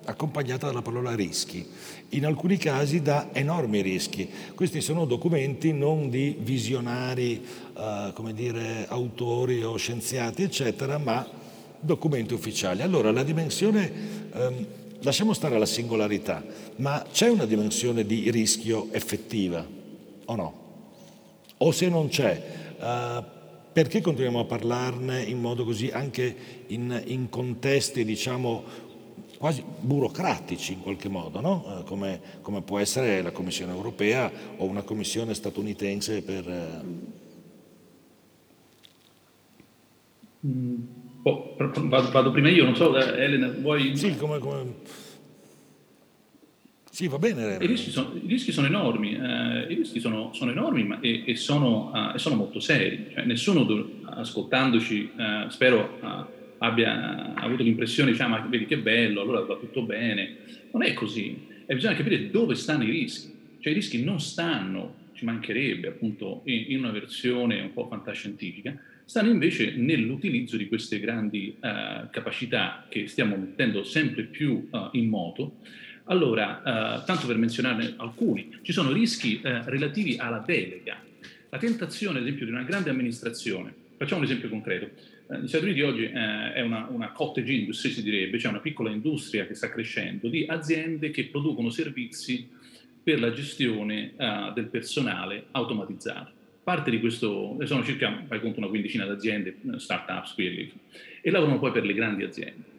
accompagnata dalla parola rischi, in alcuni casi da enormi rischi. Questi sono documenti non di visionari, eh, come dire, autori o scienziati, eccetera, ma documenti ufficiali. Allora la dimensione, ehm, lasciamo stare la singolarità, ma c'è una dimensione di rischio effettiva o no? O se non c'è, eh, perché continuiamo a parlarne in modo così anche in, in contesti, diciamo, quasi burocratici in qualche modo, no? Eh, come, come, può essere la Commissione europea o una Commissione statunitense per... Eh, mm, oh, vado, vado, prima io, non so, eh, Elena, vuoi... Sì, come... come... Sì, va bene. I rischi sono, i rischi sono enormi, eh, i rischi sono, sono enormi ma, e, e, sono, uh, e, sono, molto seri. Cioè, nessuno, ascoltandoci, uh, spero, uh, abbia avuto l'impressione, diciamo, ah, vedi che bello, allora va tutto bene. Non è così. E bisogna capire dove stanno i rischi. Cioè i rischi non stanno, ci mancherebbe appunto, in, in una versione un po' fantascientifica, stanno invece nell'utilizzo di queste grandi uh, capacità che stiamo mettendo sempre più uh, in moto. Allora, uh, tanto per menzionarne alcuni, ci sono rischi relativi alla delega. La tentazione, ad esempio, di una grande amministrazione, facciamo un esempio concreto, eh, negli Stati Uniti oggi eh, è una, una, cottage industry, si direbbe, cioè una piccola industria che sta crescendo di aziende che producono servizi per la gestione eh, del personale automatizzato. Parte di questo, sono circa, fai conto, una quindicina di aziende, eh, start-ups, quelli, e lavorano poi per le grandi aziende.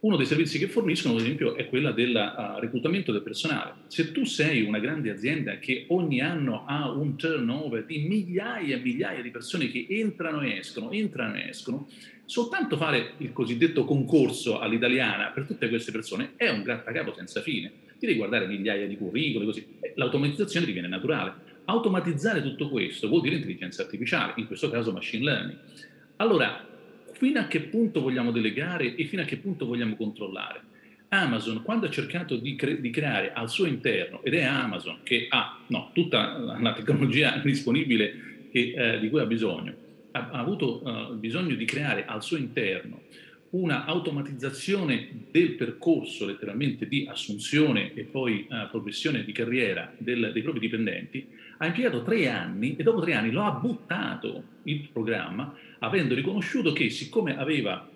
Uno dei servizi che forniscono, ad esempio, è quello del uh, reclutamento del personale. Se tu sei una grande azienda che ogni anno ha un turnover di migliaia e migliaia di persone che entrano e escono, entrano e escono, soltanto fare il cosiddetto concorso all'italiana per tutte queste persone è un grattacapo senza fine. Devi guardare migliaia di curricoli, così. L'automatizzazione diviene naturale. Automatizzare tutto questo vuol dire intelligenza artificiale, in questo caso machine learning. Allora, fino a che punto vogliamo delegare e fino a che punto vogliamo controllare. Amazon, quando ha cercato di, cre- di creare al suo interno, ed è Amazon che ha no, tutta la tecnologia disponibile che, eh, di cui ha bisogno, ha, ha avuto uh, bisogno di creare al suo interno una automatizzazione del percorso letteralmente di assunzione e poi uh, progressione di carriera del, dei propri dipendenti, ha impiegato tre anni e dopo tre anni lo ha buttato il programma avendo riconosciuto che siccome aveva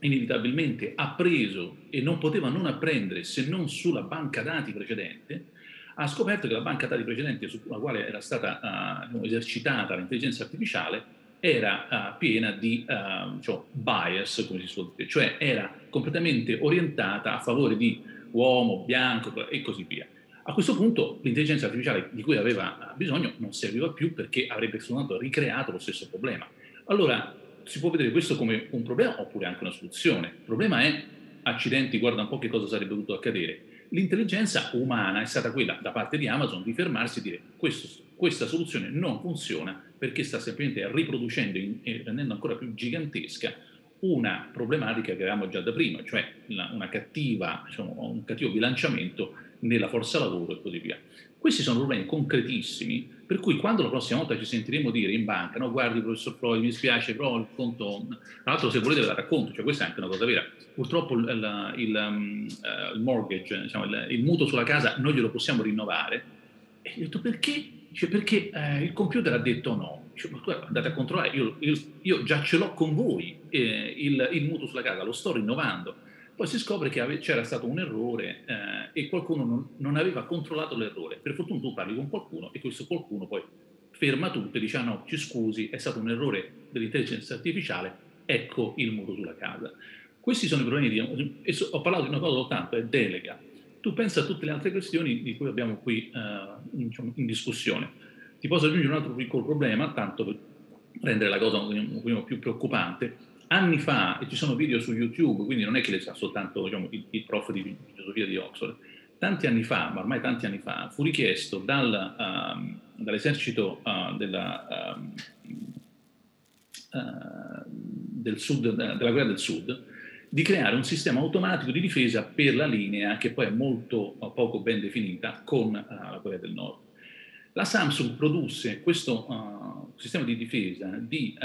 inevitabilmente appreso e non poteva non apprendere se non sulla banca dati precedente, ha scoperto che la banca dati precedente sulla quale era stata uh, esercitata l'intelligenza artificiale era uh, piena di uh, cioè, bias, come si suol dire, cioè era completamente orientata a favore di uomo, bianco e così via. A questo punto l'intelligenza artificiale di cui aveva bisogno non serviva più perché avrebbe soltanto ricreato lo stesso problema. Allora si può vedere questo come un problema oppure anche una soluzione. Il problema è, accidenti, guarda un po' che cosa sarebbe dovuto accadere. L'intelligenza umana è stata quella da parte di Amazon di fermarsi e dire questo, questa soluzione non funziona perché sta semplicemente riproducendo in, e rendendo ancora più gigantesca una problematica che avevamo già da prima, cioè una, una cattiva, diciamo, un cattivo bilanciamento nella forza lavoro e così via. Questi sono problemi concretissimi, per cui quando la prossima volta ci sentiremo dire in banca, no guardi professor Freud, mi spiace, però il conto, tra l'altro se volete ve la racconto, cioè questa è anche una cosa vera, purtroppo il, il, il, um, uh, il mortgage, diciamo, il, mutuo sulla casa non glielo possiamo rinnovare, e ho detto perché? Dice, perché eh, il computer ha detto no. Dice, ma andate a controllare, io, io, io, già ce l'ho con voi, eh, il, il mutuo sulla casa, lo sto rinnovando poi si scopre che c'era stato un errore eh, e qualcuno non, non, aveva controllato l'errore. Per fortuna tu parli con qualcuno e questo qualcuno poi ferma tutto e dice ah no, ci scusi, è stato un errore dell'intelligenza artificiale, ecco il muro sulla casa. Questi sono i problemi di... ho parlato di una cosa soltanto, è delega. tu pensa a tutte le altre questioni di cui abbiamo qui eh, in, diciamo, in, discussione. Ti posso aggiungere un altro piccolo problema, tanto per rendere la cosa un pochino più preoccupante. Anni fa, e ci sono video su YouTube, quindi non è che le sa soltanto diciamo, il, il prof di filosofia di Oxford, tanti anni fa, ma ormai tanti anni fa, fu richiesto dal, uh, dall'esercito uh, della, uh, del sud, della guerra del Sud di creare un sistema automatico di difesa per la linea che poi è molto poco ben definita con la Corea del Nord. La Samsung produsse questo sistema di difesa di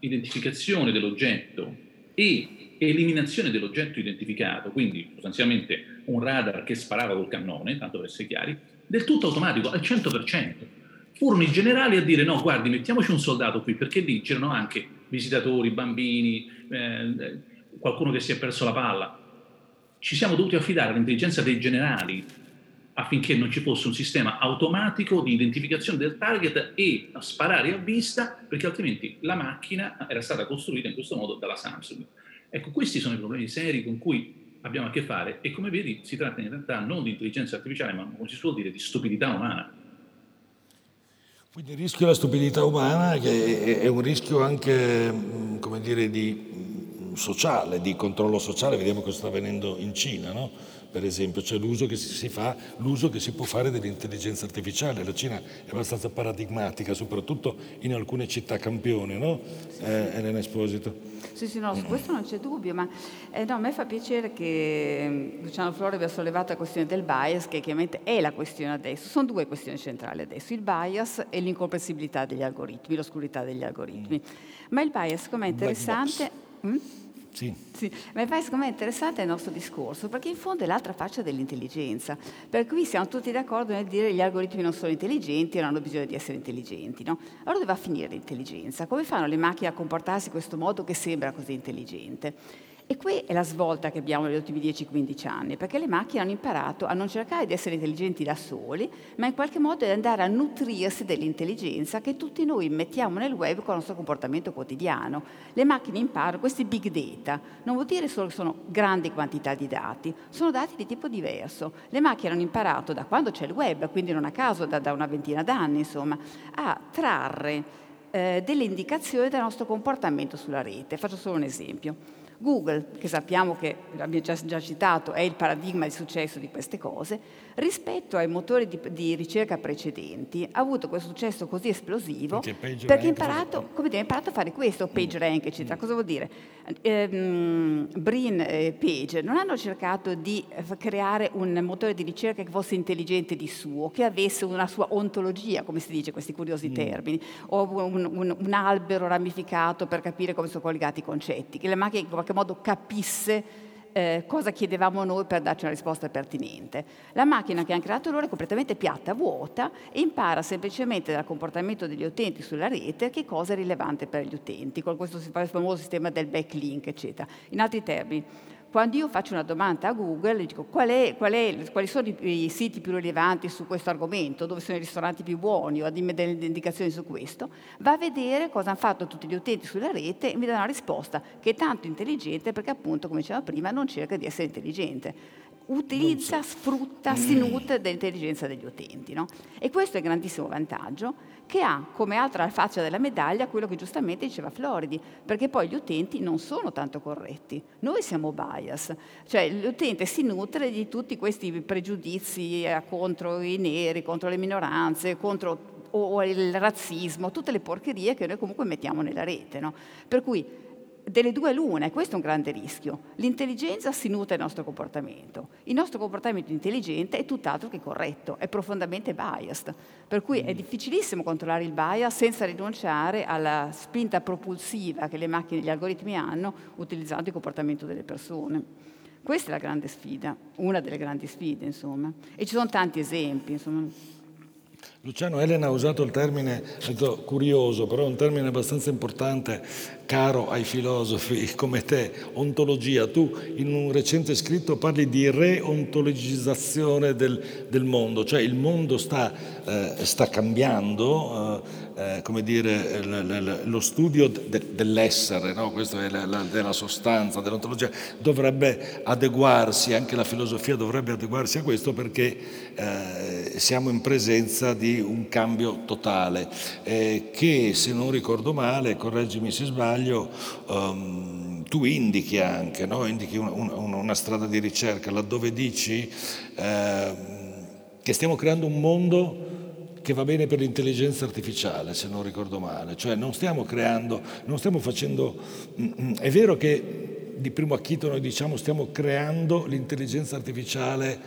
identificazione dell'oggetto e eliminazione dell'oggetto identificato, quindi sostanzialmente un radar che sparava col cannone, tanto per essere chiari, del tutto automatico, al 100%. Furono i generali a dire no, guardi, mettiamoci un soldato qui, perché lì c'erano anche visitatori, bambini, eh, qualcuno che si è perso la palla. Ci siamo dovuti affidare all'intelligenza dei generali affinché non ci fosse un sistema automatico di identificazione del target e sparare a vista, perché altrimenti la macchina era stata costruita in questo modo dalla Samsung. Ecco, questi sono i problemi seri con cui abbiamo a che fare e come vedi si tratta in realtà non di intelligenza artificiale, ma come si suol dire di stupidità umana. Quindi il rischio della stupidità umana che è un rischio anche, come dire, di sociale, di controllo sociale, vediamo cosa sta avvenendo in Cina, no? Per esempio, cioè l'uso che si fa, l'uso che si può fare dell'intelligenza artificiale. La Cina è abbastanza paradigmatica, soprattutto in alcune città campione, no? Sì, eh, sì. Elena Esposito. Sì, sì, no, su questo non c'è dubbio, ma eh, no, a me fa piacere che mm, Luciano Flore abbia sollevato la questione del bias, che chiaramente è la questione adesso. Sono due questioni centrali adesso, il bias e l'incomprensibilità degli algoritmi, l'oscurità degli algoritmi. Mm. Ma il bias, come è interessante... Mm? Sì. sì. Ma poi secondo me è interessante il nostro discorso, perché in fondo è l'altra faccia dell'intelligenza. Per cui siamo tutti d'accordo nel dire che gli algoritmi non sono intelligenti non hanno bisogno di essere intelligenti. No? Allora dove va a finire l'intelligenza? Come fanno le macchine a comportarsi in questo modo che sembra così intelligente? E qui è la svolta che abbiamo negli ultimi 10-15 anni, perché le macchine hanno imparato a non cercare di essere intelligenti da soli, ma in qualche modo ad andare a nutrirsi dell'intelligenza che tutti noi mettiamo nel web con il nostro comportamento quotidiano. Le macchine imparano questi big data, non vuol dire solo che sono grandi quantità di dati, sono dati di tipo diverso. Le macchine hanno imparato da quando c'è il web, quindi non a caso da, da una ventina d'anni, insomma, a trarre eh, delle indicazioni del nostro comportamento sulla rete. Faccio solo un esempio. Google, che sappiamo che, l'abbiamo già, citato, è il paradigma di successo di queste cose, rispetto ai motori di, di ricerca precedenti ha avuto questo successo così esplosivo perché, ha imparato, dire, imparato, a fare questo, page rank, eccetera. Cosa vuol dire? Ehm, Brin e Page non hanno cercato di creare un motore di ricerca che fosse intelligente di suo, che avesse una sua ontologia, come si dice questi curiosi mm. termini, o un, un, un albero ramificato per capire come sono collegati i concetti, che le macchine in qualche qualche modo capisse eh, cosa chiedevamo noi per darci una risposta pertinente. La macchina che hanno creato loro è completamente piatta, vuota e impara semplicemente dal comportamento degli utenti sulla rete che cosa è rilevante per gli utenti, con questo famoso sistema del backlink, eccetera. In altri termini, quando io faccio una domanda a Google, dico qual è, qual è, quali sono i, i, siti più rilevanti su questo argomento, dove sono i ristoranti più buoni, o dimmi delle indicazioni su questo, va a vedere cosa hanno fatto tutti gli utenti sulla rete e mi dà una risposta che è tanto intelligente perché appunto, come diceva prima, non cerca di essere intelligente utilizza, sfrutta, si nutre dell'intelligenza degli utenti. No? E questo è il grandissimo vantaggio che ha come altra faccia della medaglia quello che giustamente diceva Floridi, perché poi gli utenti non sono tanto corretti, noi siamo bias, cioè l'utente si nutre di tutti questi pregiudizi eh, contro i neri, contro le minoranze, contro o il razzismo, tutte le porcherie che noi comunque mettiamo nella rete. No? Per cui delle due l'una, e questo è un grande rischio. L'intelligenza si nutre del nostro comportamento. Il nostro comportamento intelligente è tutt'altro che corretto, è profondamente biased. Per cui è difficilissimo controllare il bias senza rinunciare alla spinta propulsiva che le macchine e gli algoritmi hanno utilizzando il comportamento delle persone. Questa è la grande sfida, una delle grandi sfide, insomma. E ci sono tanti esempi, insomma. Luciano Elena ha usato il termine detto, curioso, però è un termine abbastanza importante, caro ai filosofi come te, ontologia. Tu in un recente scritto parli di reontologizzazione del, del mondo, cioè il mondo sta, eh, sta cambiando, eh, eh come dire, lo studio de, dell'essere, no? questa è la, la, della sostanza, dell'ontologia, dovrebbe adeguarsi, anche la filosofia dovrebbe adeguarsi a questo perché eh, siamo in presenza di un cambio totale eh, che se non ricordo male, correggimi se sbaglio, um, tu indichi anche, no? indichi una, una, una, strada di ricerca laddove dici eh, che stiamo creando un mondo che va bene per l'intelligenza artificiale, se non ricordo male, cioè non stiamo creando, non stiamo facendo, mm, mm, è vero che di primo acchito noi diciamo stiamo creando l'intelligenza artificiale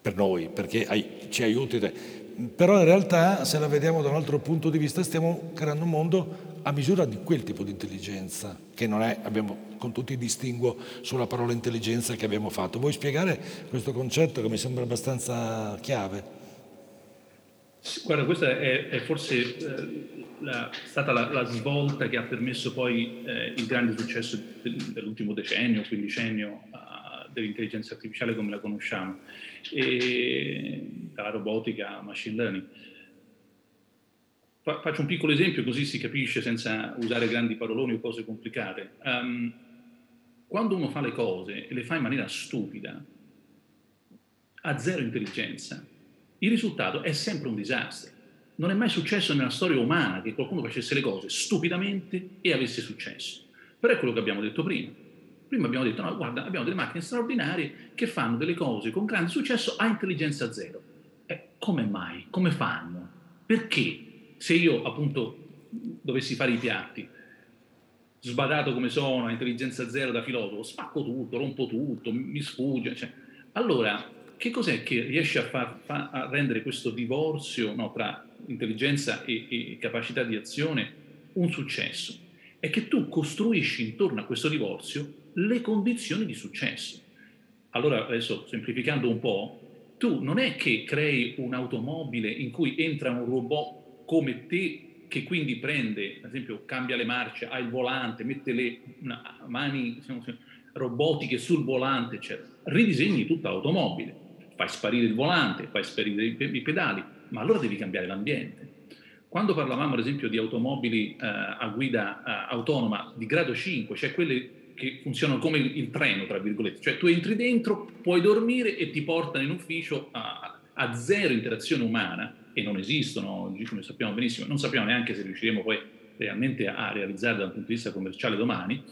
per noi, perché ci aiuti. Però in realtà, se la vediamo da un altro punto di vista, stiamo creando un mondo a misura di quel tipo di intelligenza, che non è, abbiamo con tutti i distinguo sulla parola intelligenza che abbiamo fatto. Vuoi spiegare questo concetto che mi sembra abbastanza chiave? Guarda, questa è, è forse eh, la, stata la, la, svolta che ha permesso poi eh, il grande successo dell'ultimo decennio, quindicennio uh, dell'intelligenza artificiale come la conosciamo e dalla robotica a machine learning. Fa, faccio un piccolo esempio così si capisce senza usare grandi paroloni o cose complicate. Um, quando uno fa le cose e le fa in maniera stupida, ha zero intelligenza, il risultato è sempre un disastro. Non è mai successo nella storia umana che qualcuno facesse le cose stupidamente e avesse successo. Però è quello che abbiamo detto prima Prima abbiamo detto, no, guarda, abbiamo delle macchine straordinarie che fanno delle cose con grande successo a intelligenza zero. Eh, come mai? Come fanno? Perché? Se io appunto dovessi fare i piatti, sbadato come sono, a intelligenza zero da filosofo, spacco tutto, rompo tutto, mi sfugge. Cioè, allora, che cos'è che riesce a, far, fa, a rendere questo divorzio no, tra intelligenza e, e capacità di azione un successo? È che tu costruisci intorno a questo divorzio le condizioni di successo. Allora, adesso semplificando un po', tu non è che crei un'automobile in cui entra un robot come te che quindi prende, ad esempio, cambia le marce, ha il volante, mette le mani robotiche sul volante, eccetera. Ridisegni tutta l'automobile, fai sparire il volante, fai sparire i pedali, ma allora devi cambiare l'ambiente. Quando parlavamo, ad esempio, di automobili eh, a guida eh, autonoma di grado 5, cioè quelle che funzionano come il treno, tra virgolette, cioè tu entri dentro, puoi dormire e ti portano in ufficio a, a zero interazione umana e non esistono oggi, come sappiamo benissimo, non sappiamo neanche se riusciremo poi realmente a realizzare dal punto di vista commerciale domani.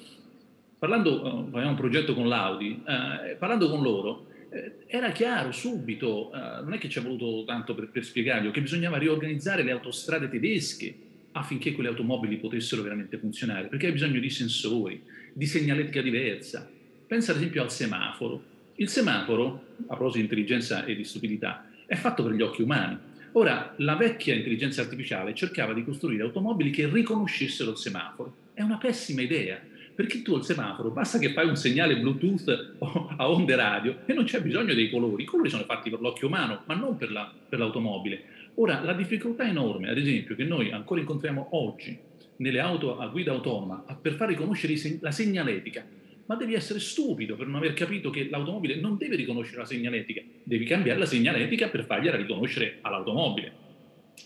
Parlando, uh, abbiamo un progetto con l'Audi, uh, parlando con loro, eh, era chiaro subito, uh, non è che ci è voluto tanto per, per spiegarlo, che bisognava riorganizzare le autostrade tedesche affinché quelle automobili potessero veramente funzionare, perché hai bisogno di sensori, di segnaletica diversa. Pensa ad esempio al semaforo. Il semaforo, a proposito di intelligenza e di stupidità, è fatto per gli occhi umani. Ora, la vecchia intelligenza artificiale cercava di costruire automobili che riconoscessero il semaforo. È una pessima idea, perché tu al semaforo basta che fai un segnale Bluetooth a onde radio e non c'è bisogno dei colori. I colori sono fatti per l'occhio umano, ma non per, la, per l'automobile. Ora, la difficoltà enorme, ad esempio, che noi ancora incontriamo oggi nelle auto a guida autonoma per far riconoscere la segnaletica, ma devi essere stupido per non aver capito che l'automobile non deve riconoscere la segnaletica, devi cambiare la segnaletica per fargliela riconoscere all'automobile.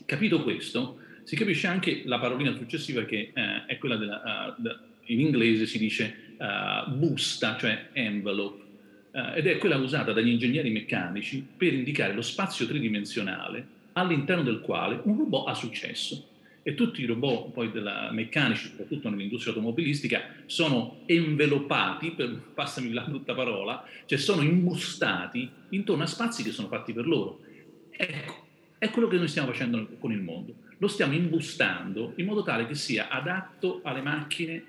Capito questo, si capisce anche la parolina successiva che eh, è quella della, uh, de, in inglese si dice uh, busta, cioè envelope, uh, ed è quella usata dagli ingegneri meccanici per indicare lo spazio tridimensionale all'interno del quale un robot ha successo. E tutti i robot poi della, meccanici, soprattutto nell'industria automobilistica, sono enveloppati, per, passami la brutta parola, cioè sono imbustati intorno a spazi che sono fatti per loro. Ecco, è quello che noi stiamo facendo con il mondo. Lo stiamo imbustando in modo tale che sia adatto alle macchine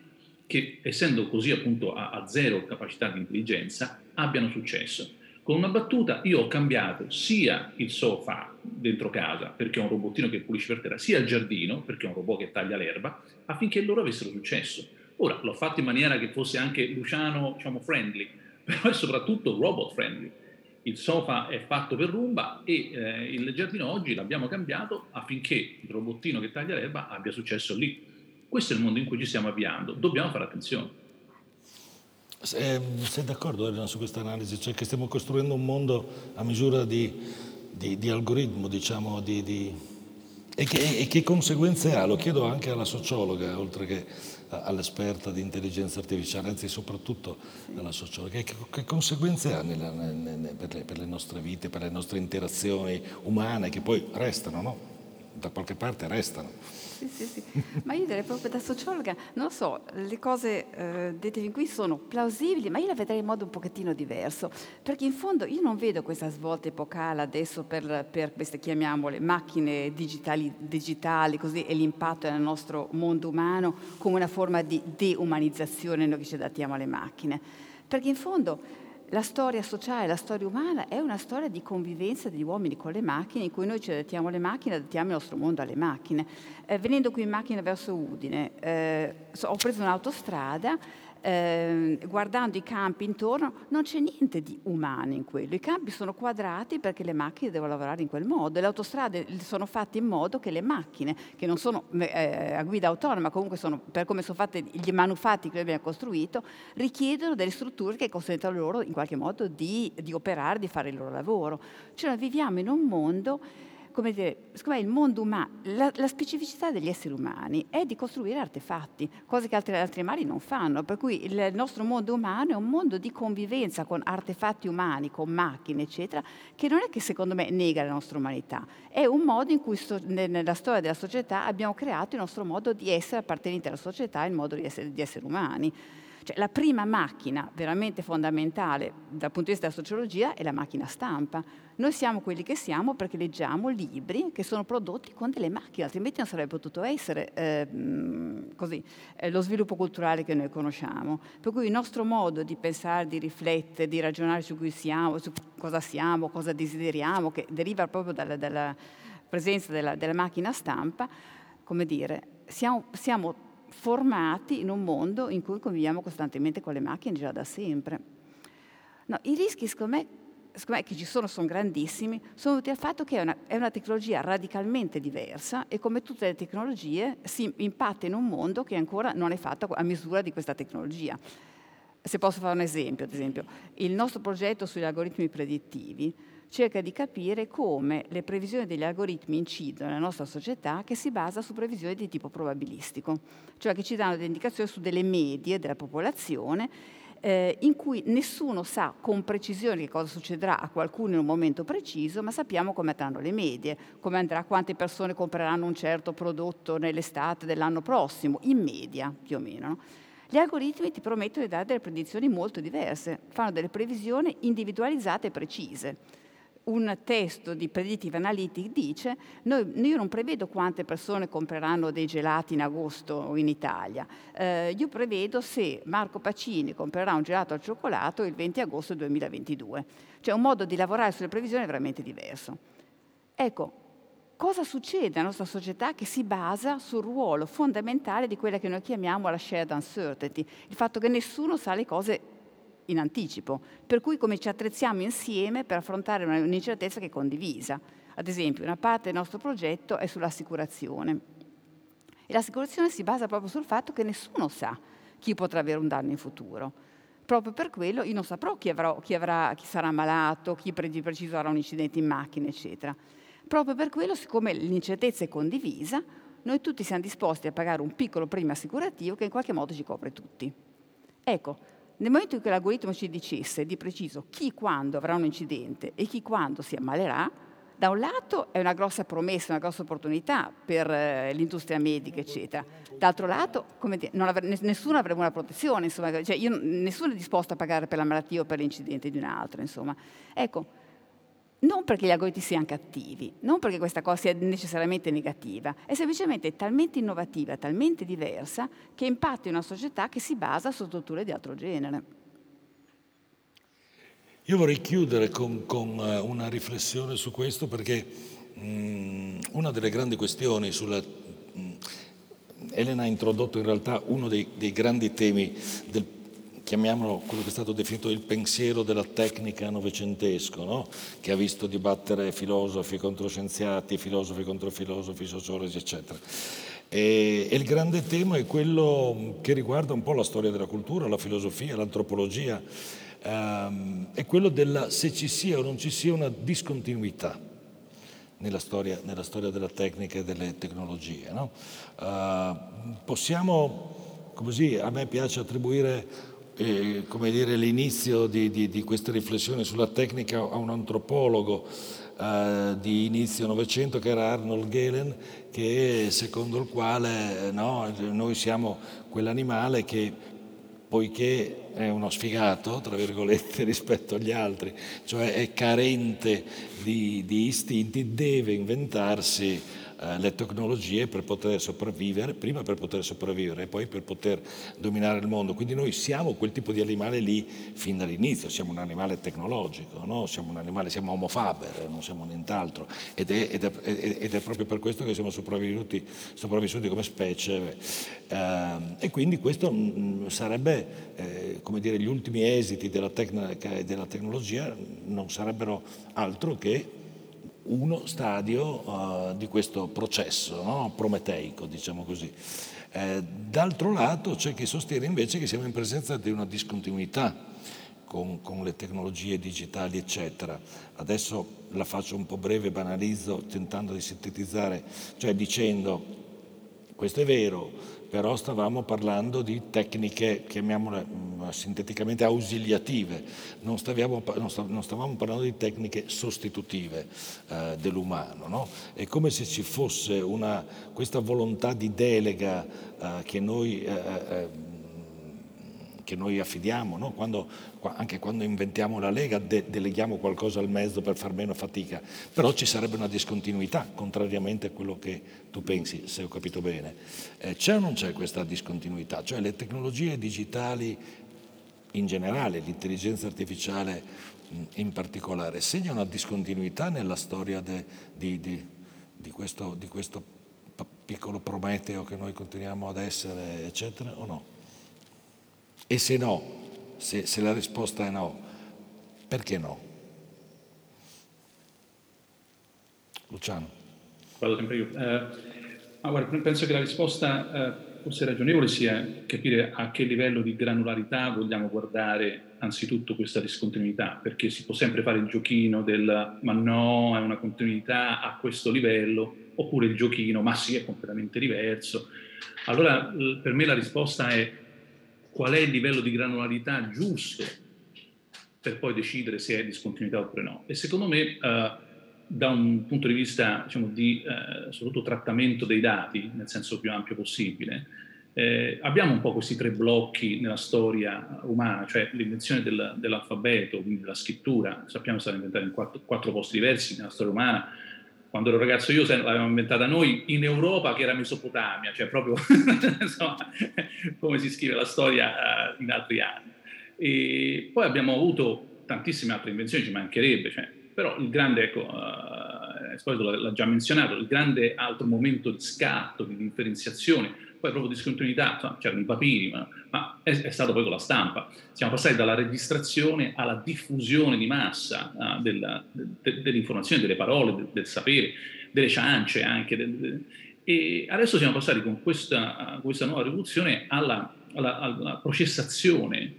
che, essendo così appunto a, a zero capacità di intelligenza, abbiano successo. Con una battuta io ho cambiato sia il sofà dentro casa, perché è un robottino che pulisce per terra, sia il giardino, perché è un robot che taglia l'erba, affinché loro avessero successo. Ora, l'ho fatto in maniera che fosse anche Luciano, diciamo, friendly, però è soprattutto robot friendly. il sofa è fatto per rumba e eh, il giardino oggi l'abbiamo cambiato affinché il robottino che taglia l'erba abbia successo lì. Questo è il mondo in cui ci stiamo avviando, dobbiamo fare attenzione. Sei, sei d'accordo Elena su questa analisi? Cioè che stiamo costruendo un mondo a misura di, di, di algoritmo, diciamo, di, di... E, che, e che conseguenze ha? Lo chiedo anche alla sociologa, oltre che all'esperta di intelligenza artificiale, anzi soprattutto alla sociologa. Che, che conseguenze ha nella, nella, per, le, per, le, nostre vite, per le nostre interazioni umane, che poi restano, no? Da qualche parte restano. Sì, sì, sì. Ma io direi proprio da sociologa, non lo so, le cose eh, dette fin qui sono plausibili, ma io la vedrei in modo un pochettino diverso, perché in fondo io non vedo questa svolta epocale adesso per, per queste, chiamiamole, macchine digitali, digitali così, e l'impatto nel nostro mondo umano come una forma di deumanizzazione noi che ci adattiamo alle macchine. Perché in fondo la storia sociale, la storia umana è una storia di convivenza degli uomini con le macchine, in cui noi ci adattiamo alle macchine, adattiamo il nostro mondo alle macchine. Eh, venendo qui in macchina verso Udine, eh, ho preso un'autostrada eh, guardando i campi intorno, non c'è niente di umano in quello. I campi sono quadrati perché le macchine devono lavorare in quel modo e le autostrade sono fatte in modo che le macchine, che non sono eh, a guida autonoma, comunque sono, per come sono fatti gli manufatti che noi abbiamo costruito, richiedono delle strutture che consentono loro in qualche modo di, di operare, di fare il loro lavoro. Cioè viviamo in un mondo come dire, secondo me il mondo umano, la, la, specificità degli esseri umani è di costruire artefatti, cose che altri, altri animali non fanno, per cui il nostro mondo umano è un mondo di convivenza con artefatti umani, con macchine, eccetera, che non è che secondo me nega la nostra umanità, è un modo in cui so, nella storia della società abbiamo creato il nostro modo di essere appartenenti alla società, il modo di essere, di essere umani. Cioè, la prima macchina veramente fondamentale dal punto di vista della sociologia è la macchina stampa. Noi siamo quelli che siamo perché leggiamo libri che sono prodotti con delle macchine, altrimenti non sarebbe potuto essere eh, così, eh, lo sviluppo culturale che noi conosciamo. Per cui il nostro modo di pensare, di riflettere, di ragionare su cui siamo, su cosa siamo, cosa desideriamo, che deriva proprio dalla, dalla presenza della, della, macchina stampa, come dire, siamo, siamo formati in un mondo in cui conviviamo costantemente con le macchine già da sempre. No, I rischi, secondo me, che ci sono sono grandissimi, sono dovuti al fatto che è una, è una, tecnologia radicalmente diversa e come tutte le tecnologie si impatta in un mondo che ancora non è fatto a misura di questa tecnologia. Se posso fare un esempio, ad esempio, il nostro progetto sugli algoritmi predittivi cerca di capire come le previsioni degli algoritmi incidono nella nostra società che si basa su previsioni di tipo probabilistico, cioè che ci danno delle indicazioni su delle medie della popolazione eh, in cui nessuno sa con precisione che cosa succederà a qualcuno in un momento preciso, ma sappiamo come andranno le medie, come andrà, quante persone compreranno un certo prodotto nell'estate dell'anno prossimo, in media più o meno. No? Gli algoritmi ti promettono di dare delle predizioni molto diverse, fanno delle previsioni individualizzate e precise un testo di Predictive Analytics dice noi, io non prevedo quante persone compreranno dei gelati in agosto in Italia, eh, io prevedo se Marco Pacini comprerà un gelato al cioccolato il 20 agosto 2022. Cioè un modo di lavorare sulle previsioni veramente diverso. Ecco, cosa succede nella nostra società che si basa sul ruolo fondamentale di quella che noi chiamiamo la shared uncertainty, il fatto che nessuno sa le cose in anticipo, per cui come ci attrezziamo insieme per affrontare un'incertezza che è condivisa. Ad esempio, una parte del nostro progetto è sull'assicurazione e l'assicurazione si basa proprio sul fatto che nessuno sa chi potrà avere un danno in futuro. Proprio per quello io non saprò chi, avrà, chi, avrà, chi sarà malato, chi di preciso avrà un incidente in macchina, eccetera. Proprio per quello, siccome l'incertezza è condivisa, noi tutti siamo disposti a pagare un piccolo premio assicurativo che in qualche modo ci copre tutti. Ecco, nel momento in cui l'algoritmo ci dicesse di preciso chi quando avrà un incidente e chi quando si ammalerà, da un lato è una grossa promessa, una grossa opportunità per eh, l'industria medica, eccetera. D'altro lato, dire, avre, nessuno avrebbe una protezione, insomma, cioè io, nessuno è disposto a pagare per la malattia o per l'incidente di un altro, insomma. Ecco, non perché gli algoritmi siano cattivi, non perché questa cosa sia necessariamente negativa, è semplicemente talmente innovativa, talmente diversa, che impatta in una società che si basa su strutture di altro genere. Io vorrei chiudere con, con eh, una riflessione su questo perché mh, mm, una delle grandi questioni sulla... Mh, mm, Elena ha introdotto in realtà uno dei, dei grandi temi del chiamiamolo quello che è stato definito il pensiero della tecnica novecentesco, no? che ha visto dibattere filosofi contro scienziati, filosofi contro filosofi, sociologi, eccetera. E, e, il grande tema è quello che riguarda un po' la storia della cultura, la filosofia, l'antropologia, ehm, è quello della se ci sia o non ci sia una discontinuità nella storia, nella storia della tecnica e delle tecnologie. No? Uh, possiamo, così, a me piace attribuire eh, come dire, l'inizio di, di, di, queste riflessioni sulla tecnica a un antropologo eh, di inizio Novecento che era Arnold Gehlen, che, secondo il quale no, noi siamo quell'animale che poiché è uno sfigato, tra virgolette, rispetto agli altri, cioè è carente di, di istinti, deve inventarsi eh, le tecnologie per poter sopravvivere, prima per poter sopravvivere e poi per poter dominare il mondo. Quindi noi siamo quel tipo di animale lì fin dall'inizio, siamo un animale tecnologico, no? siamo un animale, siamo homo faber, non siamo nient'altro ed è, ed, è, ed è, proprio per questo che siamo sopravvissuti, sopravvissuti come specie eh, e quindi questo mm, sarebbe, eh, come dire, gli ultimi esiti della, tecnica, della tecnologia non sarebbero altro che uno stadio uh, di questo processo no? prometeico, diciamo così. Eh, d'altro lato c'è chi sostiene invece che siamo in presenza di una discontinuità con, con, le tecnologie digitali, eccetera. Adesso la faccio un po' breve, banalizzo, tentando di sintetizzare, cioè dicendo questo è vero, però stavamo parlando di tecniche, chiamiamole sinteticamente ausiliative, non, staviamo, non, stavamo parlando di tecniche sostitutive eh, dell'umano. No? È come se ci fosse una, questa volontà di delega eh, che noi... Eh, eh che noi affidiamo, no? quando, anche quando inventiamo la Lega de- deleghiamo qualcosa al mezzo per far meno fatica, però ci sarebbe una discontinuità, contrariamente a quello che tu pensi, se ho capito bene. Eh, c'è o non c'è questa discontinuità? Cioè le tecnologie digitali in generale, l'intelligenza artificiale in particolare, segna una discontinuità nella storia de, di, di, di, questo, di questo piccolo Prometeo che noi continuiamo ad essere, eccetera, o no? E se no, se, se la risposta è no, perché no? Luciano. Vado sempre io. Eh, guarda, penso che la risposta eh, forse ragionevole sia capire a che livello di granularità vogliamo guardare anzitutto questa discontinuità, perché si può sempre fare il giochino del ma no, è una continuità a questo livello, oppure il giochino ma sì, è completamente diverso. Allora per me la risposta è qual è il livello di granularità giusto per poi decidere se è discontinuità oppure no. E secondo me, eh, da un punto di vista diciamo, di eh, soprattutto trattamento dei dati, nel senso più ampio possibile, eh, abbiamo un po' questi tre blocchi nella storia umana, cioè l'invenzione del, dell'alfabeto, quindi della scrittura, sappiamo che è stata inventata in quattro, quattro posti diversi nella storia umana, quando ero ragazzo io l'avevamo inventata noi in Europa che era Mesopotamia, cioè proprio insomma, come si scrive la storia uh, in altri anni. E poi abbiamo avuto tantissime altre invenzioni, ci mancherebbe, cioè, però il grande, ecco, uh, l'ha già menzionato, il grande altro momento di scatto, di differenziazione, poi proprio discontinuità, insomma, c'erano i papiri, ma, ma è, è, stato poi con la stampa. Siamo passati dalla registrazione alla diffusione di massa uh, della, de, dell'informazione, delle parole, del, del, sapere, delle ciance anche. Del, e adesso siamo passati con questa, uh, questa nuova rivoluzione alla, alla, alla processazione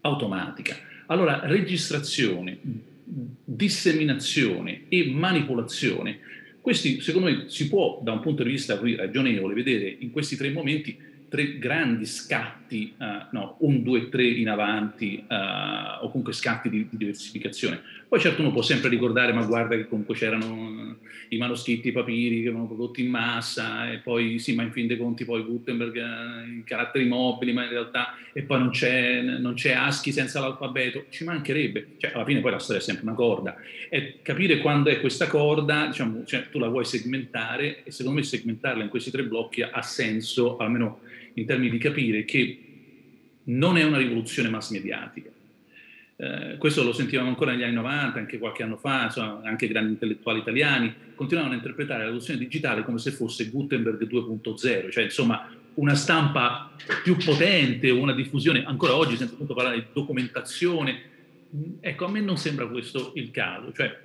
automatica. Allora, registrazione, disseminazione e manipolazione questi, secondo me, si può, da un punto di vista ragionevole, vedere in questi tre momenti tre grandi scatti, uh, no, un, due, tre in avanti, uh, o comunque scatti di, di, diversificazione. Poi certo uno può sempre ricordare, ma guarda che comunque c'erano i manoscritti, i papiri che erano prodotti in massa, e poi sì, ma in fin dei conti poi Gutenberg, uh, i caratteri mobili, ma in realtà, e poi non c'è, non c'è ASCII senza l'alfabeto, ci mancherebbe. Cioè, alla fine poi la storia è sempre una corda. E capire quando è questa corda, diciamo, cioè, tu la vuoi segmentare, e secondo me segmentarla in questi tre blocchi ha senso, almeno in termini di capire che non è una rivoluzione mass mediatica. Eh, questo lo sentivamo ancora negli anni 90, anche qualche anno fa, insomma, anche grandi intellettuali italiani, continuavano a interpretare la rivoluzione digitale come se fosse Gutenberg 2.0, cioè insomma una stampa più potente, una diffusione, ancora oggi senza appunto parlare di documentazione. Ecco, a me non sembra questo il caso, cioè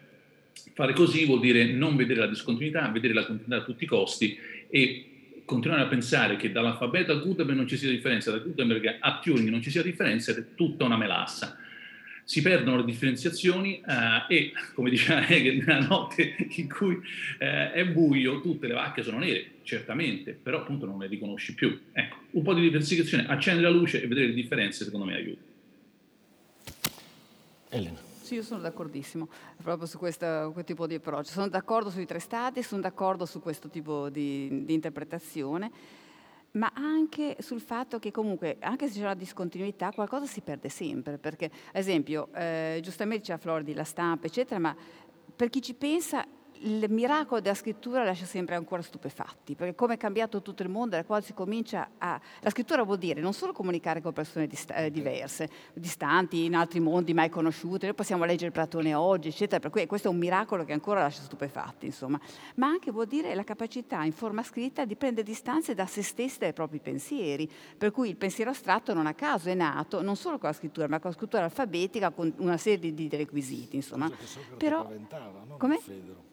fare così vuol dire non vedere la discontinuità, vedere la continuità a tutti i costi e continuare a pensare che dall'alfabeto a Gutenberg non ci sia differenza, da Gutenberg a Turing non ci sia differenza ed è tutta una melassa si perdono le differenziazioni eh, e, come diceva Hegel, nella notte in cui eh, è buio tutte le vacche sono nere, certamente, però appunto non le riconosci più. Ecco, un po' di diversificazione, accendere la luce e vedere le differenze secondo me aiuta. Elena. Sì, io sono d'accordissimo proprio su questo, questo, tipo di approccio. Sono d'accordo sui tre stati, sono d'accordo su questo tipo di, di interpretazione ma anche sul fatto che comunque, anche se c'è una discontinuità, qualcosa si perde sempre, perché, ad esempio, eh, giustamente c'è Floridi, la stampa, eccetera, ma per chi ci pensa il miracolo della scrittura lascia sempre ancora stupefatti, perché come è cambiato tutto il mondo, da quando si comincia a... La scrittura vuol dire non solo comunicare con persone dist- eh, diverse, distanti, in altri mondi mai conosciute, noi possiamo leggere Platone oggi, eccetera, per cui questo è un miracolo che ancora lascia stupefatti, insomma, ma anche vuol dire la capacità in forma scritta di prendere distanze da se stessi e dai propri pensieri, per cui il pensiero astratto non a caso è nato non solo con la scrittura, ma con la scrittura alfabetica, con una serie di, requisiti, insomma. Però, come? Federo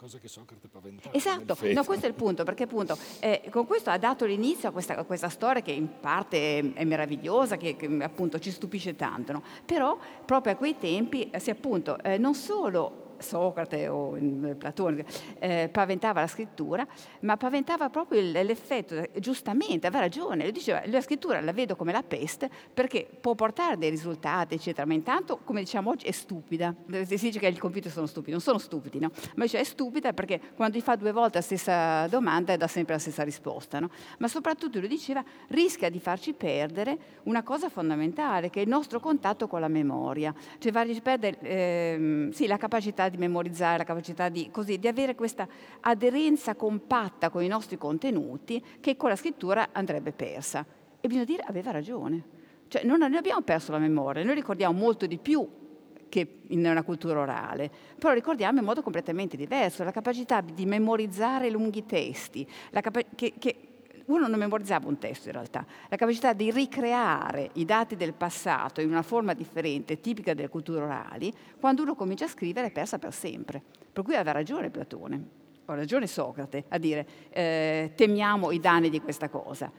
cosa che Socrate paventava. Esatto, no, questo è il punto, perché appunto eh, con questo ha dato l'inizio a questa, a questa, storia che in parte è, meravigliosa, che, che, appunto ci stupisce tanto, no? però proprio a quei tempi eh, si appunto eh, non solo Socrate o Platone, eh, paventava la scrittura, ma paventava proprio l'effetto, giustamente, aveva ragione, lui diceva la scrittura la vedo come la peste perché può portare dei risultati, eccetera, ma intanto, come diciamo oggi, è stupida. Si dice che i computer sono stupidi, non sono stupidi, no? ma dice è stupida perché quando gli fa due volte la stessa domanda dà sempre la stessa risposta. No? Ma soprattutto lui diceva rischia di farci perdere una cosa fondamentale, che è il nostro contatto con la memoria, cioè farci perdere eh, sì, la capacità di memorizzare, la capacità di, così, di avere questa aderenza compatta con i nostri contenuti che con la scrittura andrebbe persa. E bisogna dire, aveva ragione. Cioè, non abbiamo perso la memoria, noi ricordiamo molto di più che in una cultura orale, però ricordiamo in modo completamente diverso la capacità di memorizzare lunghi testi, capa- che, che uno non memorizzava un testo in realtà, la capacità di ricreare i dati del passato in una forma differente, tipica delle culture orali, quando uno comincia a scrivere è persa per sempre. Per cui aveva ragione Platone, ha ragione Socrate a dire eh, temiamo i danni di questa cosa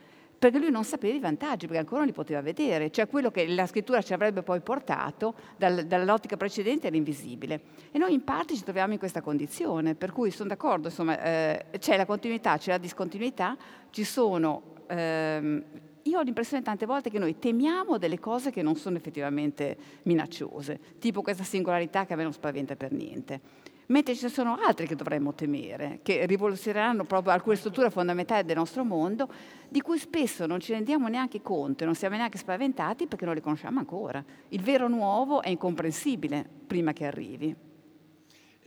perché lui non sapeva i vantaggi, perché ancora non li poteva vedere, cioè quello che la scrittura ci avrebbe poi portato dal, dall'ottica precedente era invisibile. E noi in parte ci troviamo in questa condizione, per cui sono d'accordo, insomma, eh, c'è la continuità, c'è la discontinuità, ci sono... Ehm, io ho l'impressione tante volte che noi temiamo delle cose che non sono effettivamente minacciose, tipo questa singolarità che a me non spaventa per niente mentre ci sono altri che dovremmo temere, che rivoluzioneranno proprio alcune strutture fondamentali del nostro mondo, di cui spesso non ci rendiamo neanche conto, non siamo neanche spaventati perché non li conosciamo ancora. Il vero nuovo è incomprensibile prima che arrivi.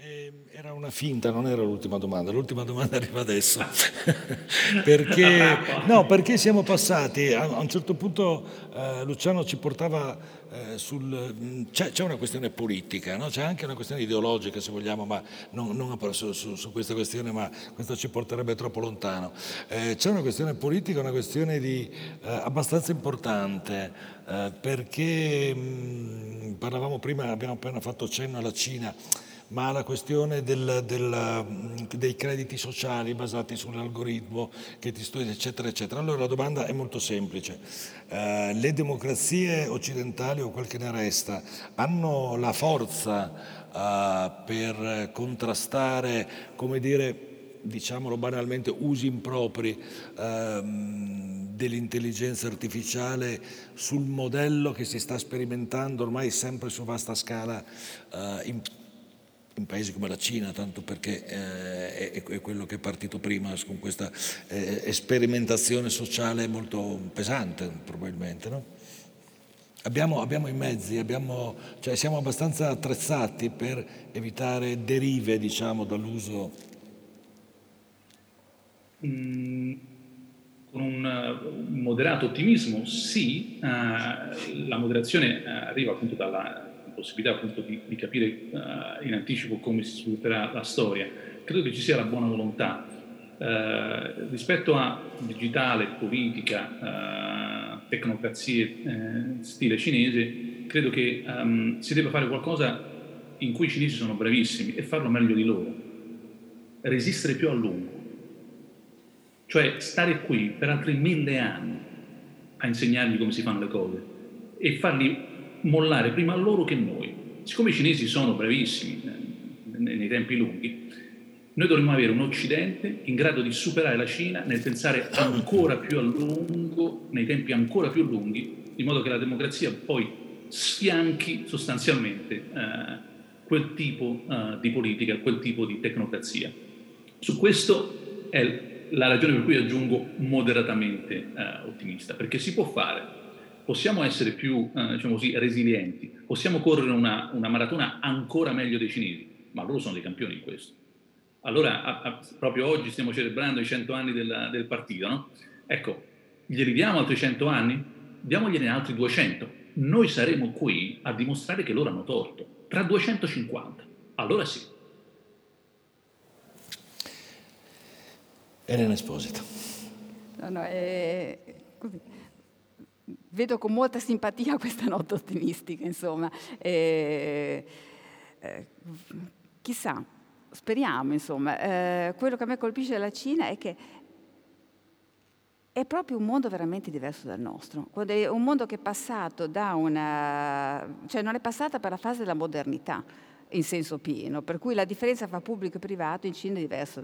Eh, era una finta, non era l'ultima domanda, l'ultima domanda arriva adesso. perché, no, perché siamo passati, a, un certo punto eh, Luciano ci portava eh, sul... Mm, c'è, c'è, una questione politica, no? c'è anche una questione ideologica se vogliamo, ma non, non su, su, su, questa questione, ma questo ci porterebbe troppo lontano. Eh, c'è una questione politica, una questione di, eh, abbastanza importante, eh, perché mh, mm, parlavamo prima, abbiamo appena fatto cenno alla Cina, ma la questione del, del, mm, dei crediti sociali basati sull'algoritmo che ti studia, eccetera, eccetera. Allora la domanda è molto semplice. Eh, le democrazie occidentali o quel che ne resta hanno la forza eh, per contrastare, come dire, diciamolo banalmente, usi impropri ehm, dell'intelligenza artificiale sul modello che si sta sperimentando ormai sempre su vasta scala eh, in in paesi come la Cina, tanto perché eh, è, è, quello che è partito prima con questa eh, sperimentazione sociale molto pesante probabilmente. No? Abbiamo, abbiamo, i mezzi, abbiamo, cioè siamo abbastanza attrezzati per evitare derive diciamo, dall'uso. Mm, con un, moderato ottimismo sì, uh, la moderazione arriva appunto dalla possibilità appunto di, di capire uh, in anticipo come si svilupperà la storia, credo che ci sia la buona volontà. Uh, rispetto a digitale, politica, uh, tecnocrazie stile cinese, credo che um, si debba fare qualcosa in cui i cinesi sono bravissimi e farlo meglio di loro. Resistere più a lungo. Cioè stare qui per altri mille anni a insegnargli come si fanno le cose e farli mollare prima loro che noi. Siccome i cinesi sono bravissimi eh, nei tempi lunghi, noi dovremmo avere un Occidente in grado di superare la Cina nel pensare ancora più a lungo, nei tempi ancora più lunghi, in modo che la democrazia poi sfianchi sostanzialmente eh, quel tipo uh, di politica, quel tipo di tecnocrazia. Su questo è la ragione per cui aggiungo moderatamente uh, ottimista, perché si può fare, possiamo essere più uh, diciamo così, resilienti, possiamo correre una, una, maratona ancora meglio dei cinesi, ma loro sono dei campioni in questo. Allora, a, a, proprio oggi stiamo celebrando i 100 anni del, del partito, no? Ecco, glieli diamo altri 100 anni? Diamogliene altri 200. Noi saremo qui a dimostrare che loro hanno torto tra 250. Allora sì. Elena Esposito. No, no, eh, Vedo con molta simpatia questa nota ottimistica, insomma. Eh, eh, chissà, speriamo, insomma. Eh, quello che a me colpisce della Cina è che è proprio un mondo veramente diverso dal nostro, è un mondo che è passato da una... cioè non è passata per la fase della modernità, in senso pieno, per cui la differenza fra pubblico e privato in Cina è diversa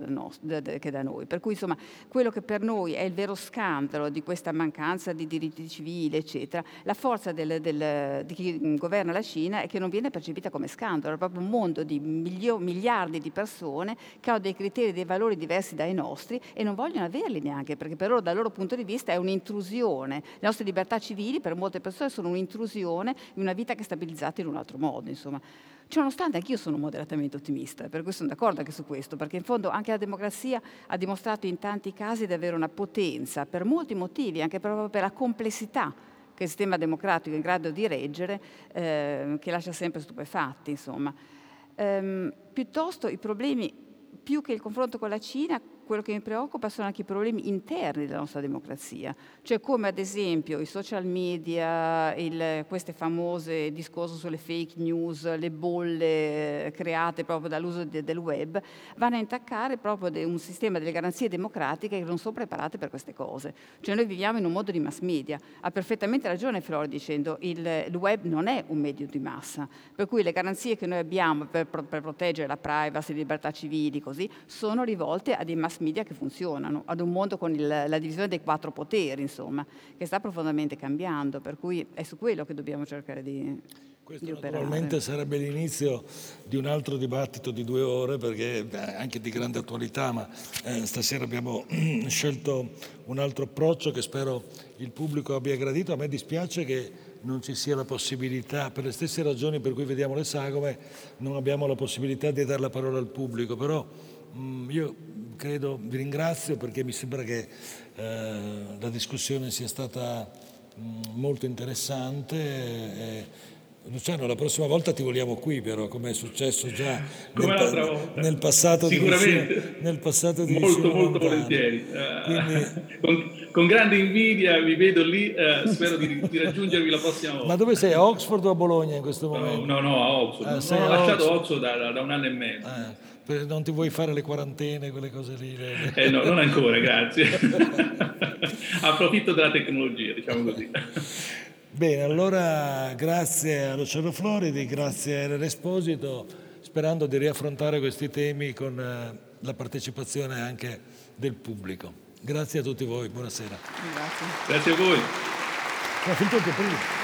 che da noi. Per cui insomma quello che per noi è il vero scandalo di questa mancanza di diritti civili, eccetera, la forza del, del, di chi governa la Cina è che non viene percepita come scandalo, è proprio un mondo di milio, miliardi di persone che hanno dei criteri, dei valori diversi dai nostri e non vogliono averli neanche, perché per loro dal loro punto di vista è un'intrusione. Le nostre libertà civili per molte persone sono un'intrusione in una vita che è stabilizzata in un altro modo, insomma. Ciononostante anch'io sono moderatamente ottimista, per cui sono d'accordo anche su questo, perché in fondo anche la democrazia ha dimostrato in tanti casi di avere una potenza, per molti motivi, anche proprio per la complessità che il sistema democratico è in grado di reggere, eh, che lascia sempre stupefatti. Insomma. Ehm, piuttosto i problemi, più che il confronto con la Cina, quello che mi preoccupa sono anche i problemi interni della nostra democrazia, cioè come ad esempio i social media, il, queste famose discorsi sulle fake news, le bolle eh, create proprio dall'uso de, del web, vanno a intaccare proprio de, un sistema delle garanzie democratiche che non sono preparate per queste cose. Cioè noi viviamo in un mondo di mass media, ha perfettamente ragione Flori dicendo il, il web non è un medio di massa, per cui le garanzie che noi abbiamo per, per proteggere la privacy, le libertà civili, così, sono rivolte a dei mass media che funzionano, ad un mondo con il, la divisione dei quattro poteri, insomma, che sta profondamente cambiando, per cui è su quello che dobbiamo cercare di, questo naturalmente sarebbe l'inizio di un altro dibattito di due ore, perché anche di grande attualità, ma eh, stasera abbiamo scelto un altro approccio che spero il pubblico abbia gradito. A me dispiace che non ci sia la possibilità, per le stesse ragioni per cui vediamo le sagome, non abbiamo la possibilità di dare la parola al pubblico, però mh, mm, io credo, vi ringrazio perché mi sembra che eh, la discussione sia stata mh, mm, molto interessante. E, Luciano, la prossima volta ti vogliamo qui, però, come è successo già nel, nel, passato Sicuramente. Nel passato di Molto, molto volentieri. Quindi... Uh, con, con, grande invidia vi vedo lì, uh, spero di, di, raggiungervi la prossima volta. Ma dove sei? A Oxford o a Bologna in questo momento? No, no, no a Oxford. Ah, ho lasciato Oxford, Oxford da, da, un anno e mezzo. Ah non ti vuoi fare le quarantene, quelle cose lì? Eh no, non ancora, grazie. Approfitto della tecnologia, diciamo così. Bene, allora grazie a Luciano Floridi, grazie a Elena Esposito, sperando di riaffrontare questi temi con eh, la partecipazione anche del pubblico. Grazie a tutti voi, buonasera. Grazie. Grazie a voi. Ma fin prima.